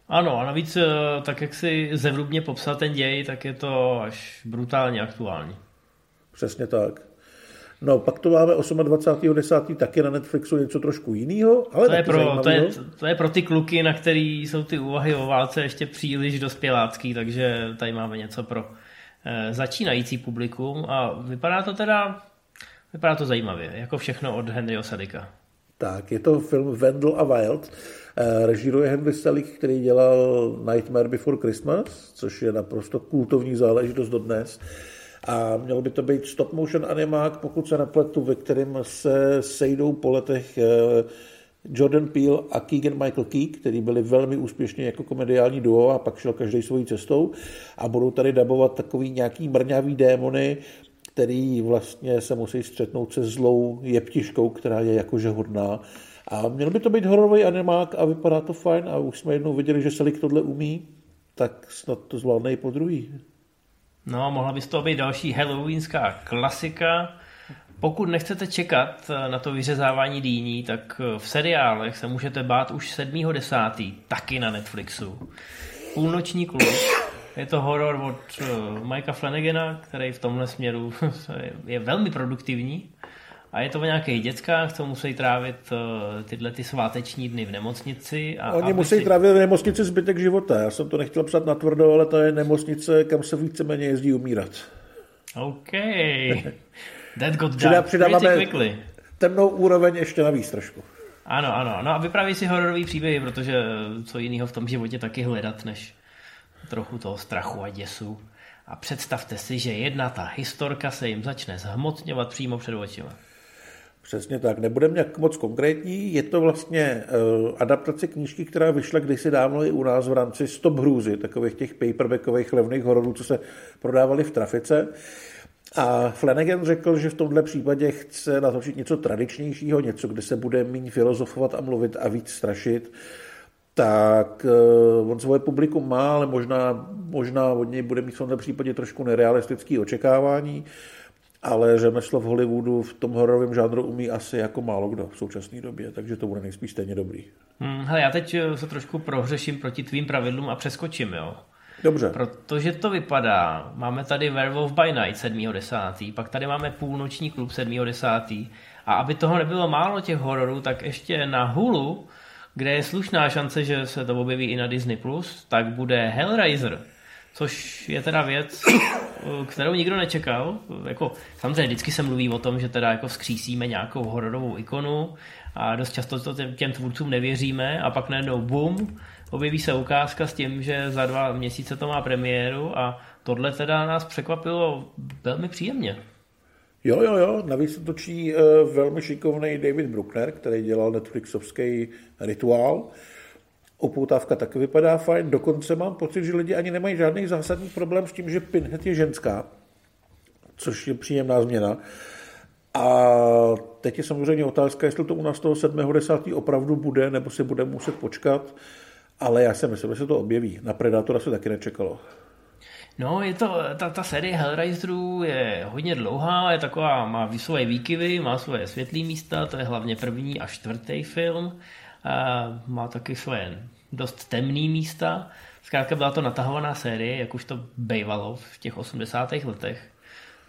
Ano, a navíc tak, jak si zevrubně popsal ten děj, tak je to až brutálně aktuální. Přesně tak. No, pak to máme 28.10. taky na Netflixu něco trošku jiného, ale to je, pro, to, je, to je pro ty kluky, na který jsou ty úvahy o válce ještě příliš dospělácký, takže tady máme něco pro eh, začínající publikum a vypadá to teda vypadá to zajímavě, jako všechno od Henryho Sadika. Tak, je to film Vendel a Wild. Eh, režíruje Henry Selick, který dělal Nightmare Before Christmas, což je naprosto kultovní záležitost dodnes. A mělo by to být stop motion animák, pokud se nepletu, ve kterém se sejdou po letech eh, Jordan Peele a Keegan Michael Key, který byli velmi úspěšní jako komediální duo a pak šel každý svojí cestou a budou tady dabovat takový nějaký mrňavý démony, který vlastně se musí střetnout se zlou jeptiškou, která je jakože hodná. A měl by to být hororový animák a vypadá to fajn a už jsme jednou viděli, že Selik tohle umí, tak snad to zvládne i po druhý. No, mohla by z toho být další halloweenská klasika. Pokud nechcete čekat eh, na to vyřezávání dýní, tak eh, v seriálech se můžete bát už 7.10. taky na Netflixu. Půlnoční klub. Je to horor od eh, Mikea Flanagana, který v tomhle směru je velmi produktivní. A je to o nějakých dětskách, co musí trávit uh, tyhle ty sváteční dny v nemocnici. A Oni musí si... trávit v nemocnici zbytek života. Já jsem to nechtěl psat na tvrdo, ale to je nemocnice, kam se víceméně jezdí umírat. OK. That got done quickly. Temnou úroveň ještě navíc trošku. Ano, ano. No a vypraví si hororový příběhy, protože co jiného v tom životě taky hledat, než trochu toho strachu a děsu. A představte si, že jedna ta historka se jim začne zhmotňovat přímo před očima. Přesně tak. Nebudeme nějak moc konkrétní. Je to vlastně uh, adaptace knížky, která vyšla kdysi dávno i u nás v rámci Stop hrůzy, takových těch paperbackových levných hororů, co se prodávali v trafice. A Flanagan řekl, že v tomhle případě chce natočit něco tradičnějšího, něco, kde se bude méně filozofovat a mluvit a víc strašit. Tak uh, on svoje publikum má, ale možná, možná od něj bude mít v tomhle případě trošku nerealistické očekávání ale řemeslo v Hollywoodu v tom hororovém žánru umí asi jako málo kdo v současné době, takže to bude nejspíš stejně dobrý. Hmm, hele, já teď eh, se trošku prohřeším proti tvým pravidlům a přeskočím, jo. Dobře. Protože to vypadá, máme tady Werewolf by Night 7.10., pak tady máme Půlnoční klub 7.10. A aby toho nebylo málo těch hororů, tak ještě na Hulu, kde je slušná šance, že se to objeví i na Disney+, tak bude Hellraiser což je teda věc, kterou nikdo nečekal. Jako, samozřejmě vždycky se mluví o tom, že teda jako vzkřísíme nějakou hororovou ikonu a dost často to těm, těm tvůrcům nevěříme a pak najednou bum, objeví se ukázka s tím, že za dva měsíce to má premiéru a tohle teda nás překvapilo velmi příjemně. Jo, jo, jo, navíc se točí uh, velmi šikovný David Bruckner, který dělal Netflixovský rituál, Upoutávka taky vypadá fajn, dokonce mám pocit, že lidi ani nemají žádný zásadní problém s tím, že Pinhead je ženská, což je příjemná změna. A teď je samozřejmě otázka, jestli to u nás toho 7.10. opravdu bude, nebo si bude muset počkat, ale já si myslím, že se to objeví. Na Predatora se taky nečekalo. No, je to, ta, ta série Hellraiserů je hodně dlouhá, je taková, má svoje výkyvy, má svoje světlé místa, to je hlavně první a čtvrtý film má taky své dost temný místa. Zkrátka byla to natahovaná série, jak už to bývalo v těch 80. letech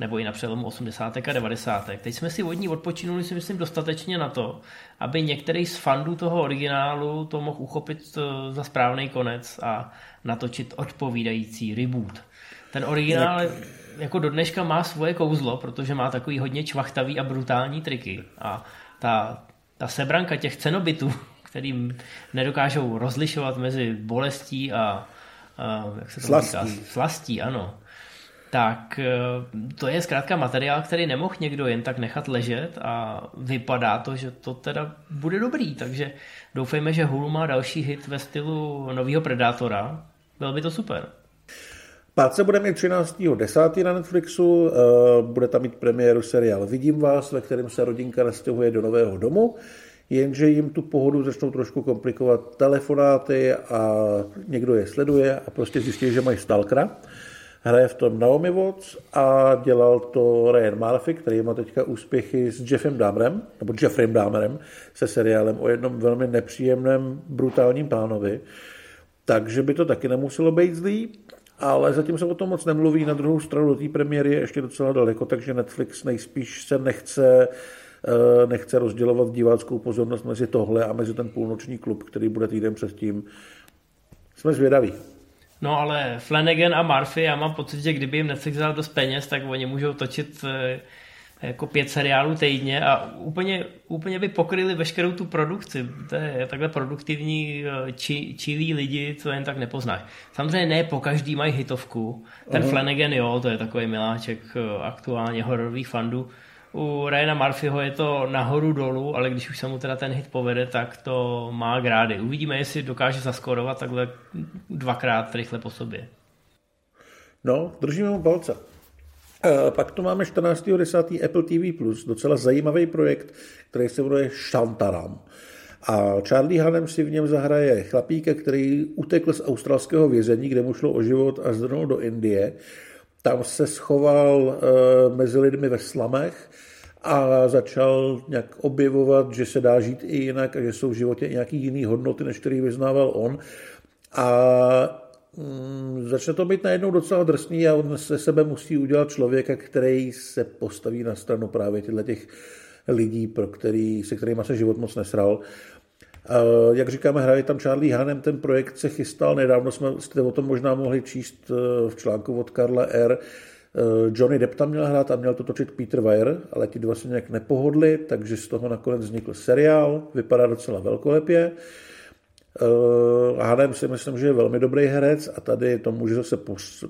nebo i na přelomu 80. a 90. Teď jsme si od ní odpočinuli si myslím dostatečně na to, aby některý z fandů toho originálu to mohl uchopit eh, za správný konec a natočit odpovídající reboot. Ten originál jako do dneška má svoje kouzlo, protože má takový hodně čvachtavý a brutální triky a ta, ta sebranka těch cenobitů, kterým nedokážou rozlišovat mezi bolestí a, a jak se to slastí. říká? Slastí, ano tak eh, to je zkrátka materiál, který nemohl někdo jen tak nechat ležet a vypadá to, že to teda bude dobrý, takže doufejme, že Hulu má další hit ve stylu nového Predátora. Bylo by to super. Pátce bude mít 13.10. na Netflixu, eh, bude tam mít premiéru seriál Vidím vás, ve kterém se rodinka nastěhuje do nového domu, jenže jim tu pohodu začnou trošku komplikovat telefonáty a někdo je sleduje a prostě zjistí, že mají stalkera. Hraje v tom Naomi Watts a dělal to Ryan Murphy, který má teďka úspěchy s Jeffem Dahmerem, nebo Jeffrem Dahmerem, se seriálem o jednom velmi nepříjemném, brutálním pánovi. Takže by to taky nemuselo být zlý, ale zatím se o tom moc nemluví. Na druhou stranu do té premiéry je ještě docela daleko, takže Netflix nejspíš se nechce eh, nechce rozdělovat diváckou pozornost mezi tohle a mezi ten půlnoční klub, který bude týden předtím. Jsme zvědaví. No ale Flanagan a Murphy, já mám pocit, že kdyby jim Netflix dal dost peněz, tak oni můžou točit eh, jako pět seriálů týdně a úplně, úplně by pokryli veškerou tu produkci. To je takhle produktivní eh, či, čilí lidi, co jen tak nepoznáš. Samozřejmě ne po každý mají hitovku. Ten uh-huh. Flanagan, jo, to je takový miláček eh, aktuálně hororových fandů u Ryana Murphyho je to nahoru dolů, ale když už se mu teda ten hit povede, tak to má grády. Uvidíme, jestli dokáže zaskorovat takhle dvakrát rychle po sobě. No, držíme mu palce. E, pak tu máme 14.10. Apple TV+, docela zajímavý projekt, který se jmenuje Shantaram. A Charlie Hanem si v něm zahraje chlapíka, který utekl z australského vězení, kde mu šlo o život a zdrnul do Indie tam se schoval eh, mezi lidmi ve slamech a začal nějak objevovat, že se dá žít i jinak a že jsou v životě nějaký jiný hodnoty, než který vyznával on. A mm, začne to být najednou docela drsný a on se sebe musí udělat člověka, který se postaví na stranu právě těchto těch lidí, pro který, se kterými se život moc nesral. Jak říkáme, hraje tam Charlie Hanem, ten projekt se chystal, nedávno jsme jste o tom možná mohli číst eh, v článku od Karla R. Eh, Johnny Depp tam měl hrát a měl to točit Peter Weir, ale ti dva se nějak nepohodli, takže z toho nakonec vznikl seriál, vypadá docela velkolepě. Hanem si myslím, že je velmi dobrý herec a tady to může zase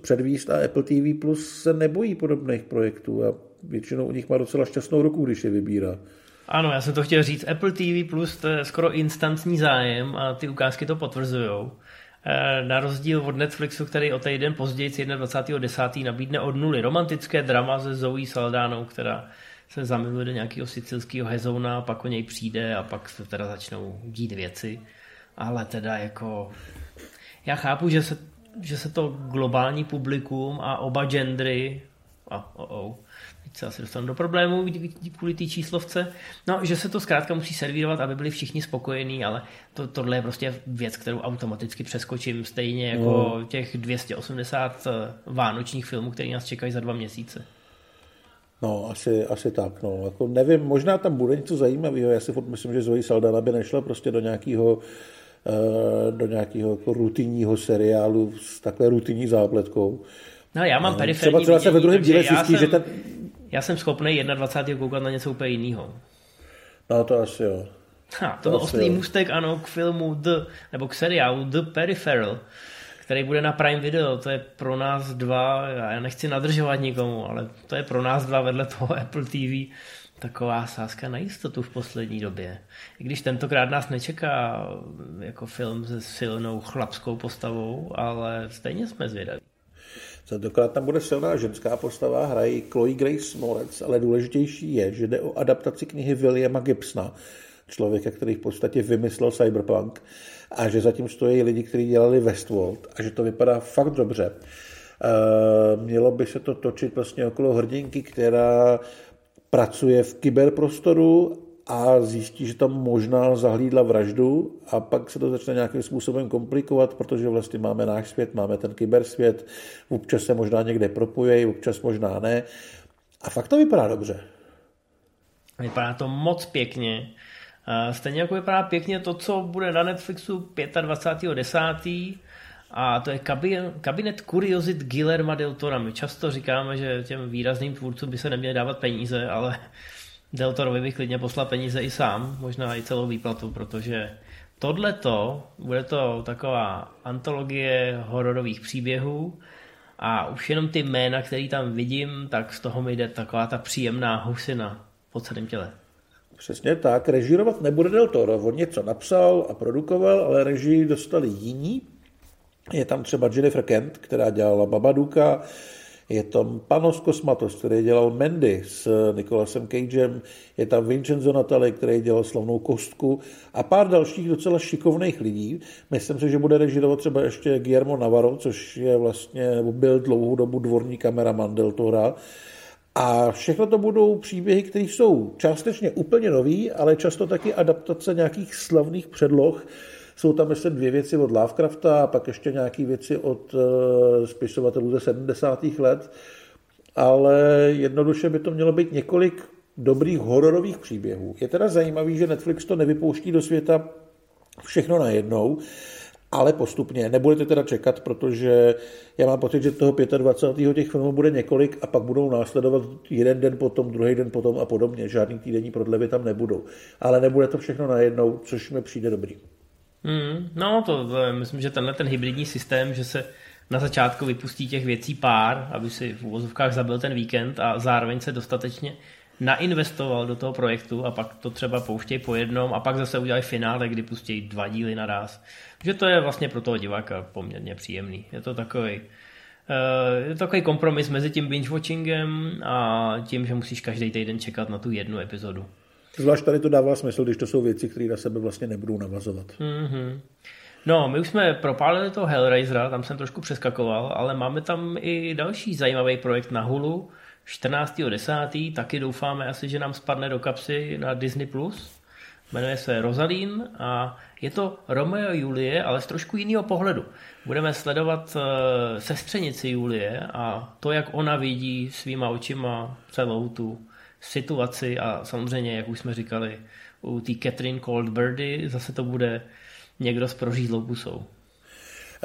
předvíst a Apple TV Plus se nebojí podobných projektů a většinou u nich má docela šťastnou ruku, když je vybírá. Ano, já jsem to chtěl říct. Apple TV Plus to je skoro instantní zájem a ty ukázky to potvrzují. Eh, na rozdíl od Netflixu, který o týden později 21.10. nabídne od nuly romantické drama se Zoe Saldánou, která se zamiluje do nějakého sicilského hezouna, pak o něj přijde a pak se teda začnou dít věci. Ale teda jako... Já chápu, že se, že se to globální publikum a oba gendry a oh, oh, teď se asi dostanu do problému kvůli té číslovce, no, že se to zkrátka musí servírovat, aby byli všichni spokojení, ale to, tohle je prostě věc, kterou automaticky přeskočím, stejně jako no. těch 280 eh, vánočních filmů, které nás čekají za dva měsíce. No, asi, asi tak, no. Jako nevím, možná tam bude něco zajímavého. Já si furt myslím, že Zoe Saldana by nešla prostě do nějakého eh, do nějakého jako rutinního seriálu s takhle rutinní zápletkou. No, já mám periferní Třeba, třeba se ve druhém díle zjistí, že ten, já jsem schopný 21. koukat na něco úplně jiného. No to asi jo. Ha, to, to byl ostrý můstek, ano, k filmu The, nebo k seriálu The Peripheral, který bude na Prime Video. To je pro nás dva, já nechci nadržovat nikomu, ale to je pro nás dva vedle toho Apple TV taková sázka na jistotu v poslední době. I když tentokrát nás nečeká jako film se silnou chlapskou postavou, ale stejně jsme zvědaví. Tentokrát tam bude silná ženská postava, hrají Chloe Grace Moretz, ale důležitější je, že jde o adaptaci knihy Williama Gibsona, člověka, který v podstatě vymyslel cyberpunk a že zatím stojí lidi, kteří dělali Westworld a že to vypadá fakt dobře. Eh, mělo by se to točit vlastně okolo hrdinky, která pracuje v kyberprostoru a zjistí, že tam možná zahlídla vraždu a pak se to začne nějakým způsobem komplikovat, protože vlastně máme náš svět, máme ten kybersvět, občas se možná někde propojí, občas možná ne. A fakt to vypadá dobře. Vypadá to moc pěkně. Stejně jako vypadá pěkně to, co bude na Netflixu 25.10. A to je kabinet, kabinet kuriozit Guillerma del Tora. My často říkáme, že těm výrazným tvůrcům by se neměly dávat peníze, ale Del Torovi bych klidně poslal peníze i sám, možná i celou výplatu, protože tohleto, bude to taková antologie hororových příběhů a už jenom ty jména, který tam vidím, tak z toho mi jde taková ta příjemná husina po celém těle. Přesně tak, režírovat nebude Del Toro. On něco napsal a produkoval, ale režii dostali jiní. Je tam třeba Jennifer Kent, která dělala Babaduka, je tam Panos Kosmatos, který dělal Mendy s Nikolasem Cagem, je tam Vincenzo Natale, který dělal slavnou kostku a pár dalších docela šikovných lidí. Myslím si, že bude režirovat třeba ještě Guillermo Navarro, což je vlastně, nebo byl dlouhou dobu dvorní kameraman Del Tora. A všechno to budou příběhy, které jsou částečně úplně nový, ale často taky adaptace nějakých slavných předloh, jsou tam ještě dvě věci od Lovecrafta a pak ještě nějaké věci od uh, spisovatelů ze 70. let, ale jednoduše by to mělo být několik dobrých hororových příběhů. Je teda zajímavý, že Netflix to nevypouští do světa všechno najednou, ale postupně. Nebudete teda čekat, protože já mám pocit, že toho 25. těch filmů bude několik a pak budou následovat jeden den potom, druhý den potom a podobně. Žádný týdenní prodlevy tam nebudou. Ale nebude to všechno najednou, což mi přijde dobrý. Mm, no, to, to myslím, že tenhle ten hybridní systém, že se na začátku vypustí těch věcí pár, aby si v úvozovkách zabil ten víkend a zároveň se dostatečně nainvestoval do toho projektu a pak to třeba pouštěj po jednom a pak zase udělají finále, kdy pustí dva díly naraz. Že to je vlastně pro toho diváka poměrně příjemný. Je to takový eh, je to takový kompromis mezi tím binge-watchingem a tím, že musíš každý týden čekat na tu jednu epizodu. Zvlášť tady to dává smysl, když to jsou věci, které na sebe vlastně nebudou navazovat. Mm-hmm. No, my už jsme propálili toho Hellraisera, tam jsem trošku přeskakoval, ale máme tam i další zajímavý projekt na Hulu, 14.10. Taky doufáme asi, že nám spadne do kapsy na Disney+. Plus. Jmenuje se Rosalín a je to Romeo Julie, ale z trošku jiného pohledu. Budeme sledovat uh, sestřenici Julie a to, jak ona vidí svýma očima celou tu situaci a samozřejmě, jak už jsme říkali, u té Catherine Coldbirdy zase to bude někdo s prořízlou pusou.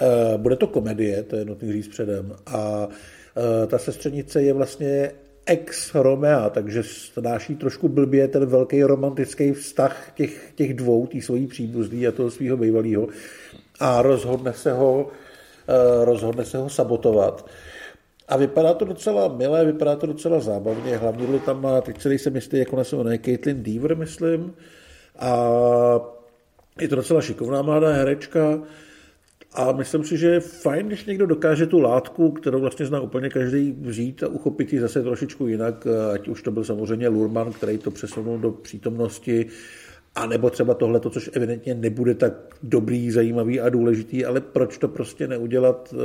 Eh, bude to komedie, to je nutný říct předem. A eh, ta sestřenice je vlastně ex Romea, takže snáší trošku blbě ten velký romantický vztah těch, těch dvou, tý svojí příbuzný a toho svého bývalého a rozhodne se ho, eh, rozhodne se ho sabotovat. A vypadá to docela milé, vypadá to docela zábavně. Hlavně roli tam má, teď se nejsem jistý, jak ona Caitlin Deaver, myslím. A je to docela šikovná mladá herečka. A myslím si, že je fajn, když někdo dokáže tu látku, kterou vlastně zná úplně každý vzít a uchopit ji zase trošičku jinak, ať už to byl samozřejmě Lurman, který to přesunul do přítomnosti a nebo třeba tohle, což evidentně nebude tak dobrý, zajímavý a důležitý, ale proč to prostě neudělat uh,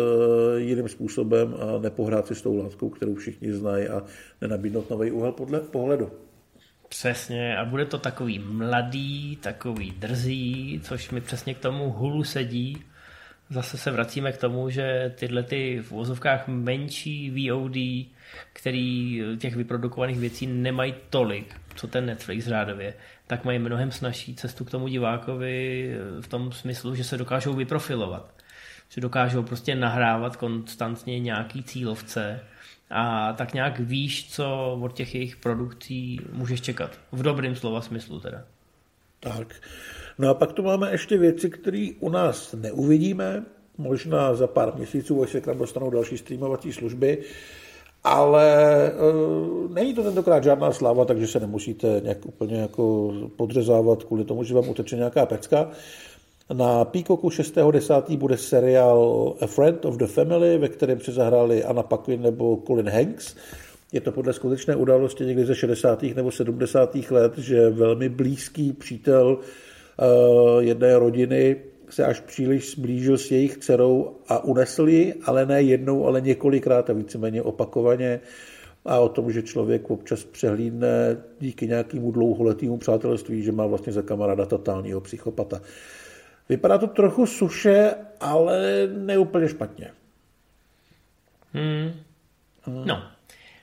jiným způsobem a nepohrát si s tou látkou, kterou všichni znají a nenabídnout nový úhel podle pohledu. Přesně a bude to takový mladý, takový drzý, což mi přesně k tomu hulu sedí. Zase se vracíme k tomu, že tyhle ty v vozovkách menší VOD, který těch vyprodukovaných věcí nemají tolik, co ten Netflix řádově, tak mají mnohem snažší cestu k tomu divákovi v tom smyslu, že se dokážou vyprofilovat. Že dokážou prostě nahrávat konstantně nějaký cílovce a tak nějak víš, co od těch jejich produkcí můžeš čekat. V dobrým slova smyslu teda. Tak. No a pak tu máme ještě věci, které u nás neuvidíme, možná za pár měsíců, až se k nám dostanou další streamovací služby ale uh, není to tentokrát žádná sláva, takže se nemusíte nějak úplně jako podřezávat kvůli tomu, že vám uteče nějaká pecka. Na Peacocku 6.10. bude seriál A Friend of the Family, ve kterém se zahráli Anna Paquin nebo Colin Hanks. Je to podle skutečné události někdy ze 60. nebo 70. let, že velmi blízký přítel uh, jedné rodiny se až příliš zblížil s jejich dcerou a unesl ji, ale ne jednou, ale několikrát a víceméně opakovaně. a o tom, že člověk občas přehlídne díky nějakému dlouholetému přátelství, že má vlastně za kamaráda totálního psychopata. Vypadá to trochu suše, ale neúplně špatně. Hmm. No,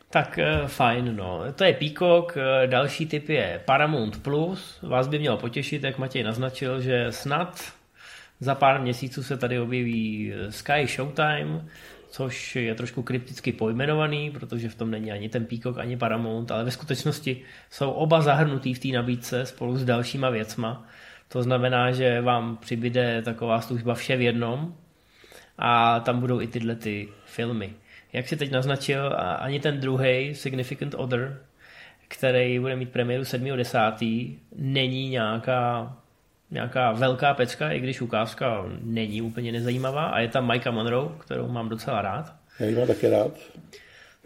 tak uh, fajn, no. To je Peacock, uh, další typ je Paramount Plus. Vás by mělo potěšit, jak Matěj naznačil, že snad za pár měsíců se tady objeví eh, Sky Showtime, což je trošku krypticky pojmenovaný, protože v tom není ani ten Peacock, ani Paramount, ale ve skutečnosti jsou oba zahrnutý v té nabídce spolu s dalšíma věcma. To znamená, že vám přibyde taková služba vše v jednom a tam budou i tyhle ty filmy. Jak si teď naznačil, ani ten druhý Significant Other, který bude mít premiéru 7.10., není nějaká, nějaká velká pecka, i když ukázka není úplně nezajímavá a je tam Micah Monroe, kterou mám docela rád. Já ji mám taky rád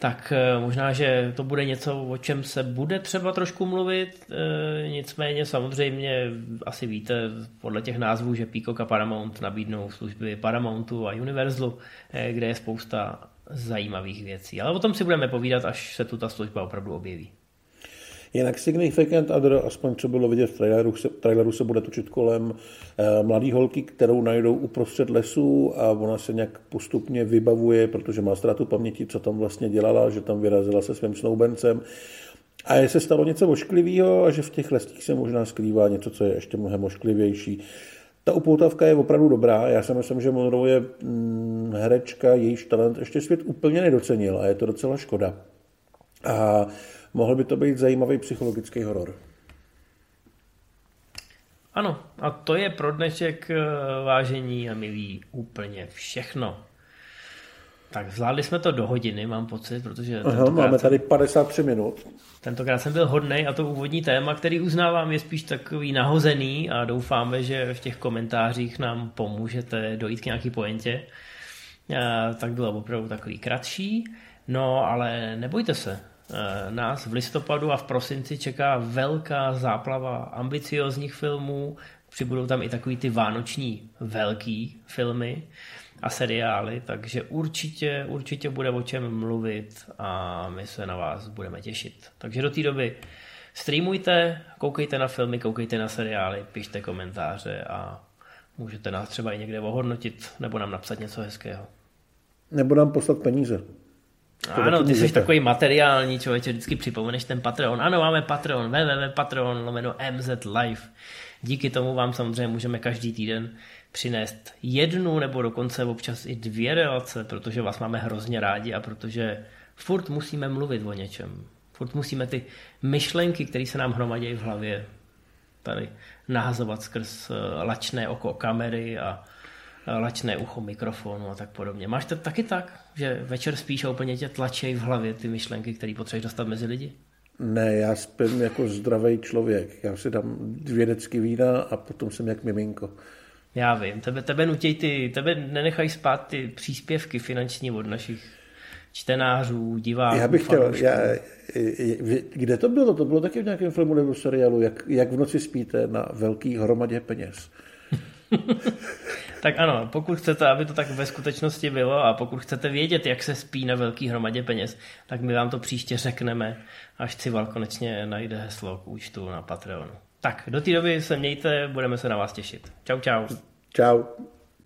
tak eh, možná, že to bude něco, o čem se bude třeba trošku mluvit, eh, nicméně samozřejmě asi víte podle těch názvů, že Peacock a Paramount nabídnou služby Paramountu a Universalu, eh, kde je spousta zajímavých věcí. Ale o tom si budeme povídat, až se tu ta služba opravdu objeví. Jinak Significant Other, aspoň co bylo vidět v traileru, se, traileru se bude točit kolem eh, mladé holky, kterou najdou uprostřed lesu a ona se nějak postupně vybavuje, protože má ztrátu paměti, co tam vlastně dělala, že tam vyrazila se svým snoubencem. A je se stalo něco ošklivého a že v těch lesích se možná skrývá něco, co je ještě mnohem ošklivější. Ta upoutavka je opravdu dobrá. Já si myslím, že Monroe je mm, herečka, jejíž talent ještě svět úplně nedocenil a je to docela škoda. A mohl by to být zajímavý psychologický horor. Ano, a to je pro dnešek eh, vážení a milí úplně všechno. Tak zvládli jsme to do hodiny, mám pocit, protože... Aha, máme tady 53 minut. Tentokrát jsem byl hodnej a to úvodní téma, který uznávám, je spíš takový nahozený a doufáme, že v těch komentářích nám pomůžete dojít k nějaký pointě. A, tak bylo opravdu takový kratší. No, ale nebojte se, Eh, nás v listopadu a v prosinci čeká velká záplava ambiciozních filmů, přibudou tam i takový ty vánoční velký filmy a seriály, takže určitě, určitě bude o čem mluvit a my se na vás budeme těšit. Takže do té doby streamujte, koukejte na filmy, koukejte na seriály, pište komentáře a můžete nás třeba i někde ohodnotit nebo nám napsat něco hezkého. Nebo nám poslat peníze. Ano, ty jsi takový materiální člověče, vždycky připomeneš ten Patreon. Ano, máme Patreon, www.patreon, lomeno MZ Live. Díky tomu vám samozřejmě můžeme každý týden přinést jednu nebo dokonce občas i dvě relace, protože vás máme hrozně rádi a protože furt musíme mluvit o něčem. Furt musíme ty myšlenky, které se nám hromadí v hlavě, tady nahazovat skrz eh, lačné oko kamery a lačné ucho mikrofonu a tak podobně. Máš to taky tak, že večer spíš a úplně tě tlačí v hlavě ty myšlenky, které potřebuješ dostat mezi lidi? Ne, já spím jako zdravý člověk. Já si dám dvě decky vína a potom jsem jak miminko. Já vím, tebe, tebe nutěj ty, tebe nenechají spát ty příspěvky finanční od našich čtenářů, diváků. Já bych chtěl, já, kde to bylo? To bylo taky v nějakém filmu nebo seriálu, jak, jak v noci spíte na velký hromadě peněz. tak ano, pokud chcete, aby to tak ve skutečnosti bylo a pokud chcete vědět, jak se spí na velký hromadě peněz, tak my vám to příště řekneme, až Cival konečně najde heslo k účtu na Patreonu. Tak, do té doby se mějte, budeme se na vás těšit. Čau, čau. Čau.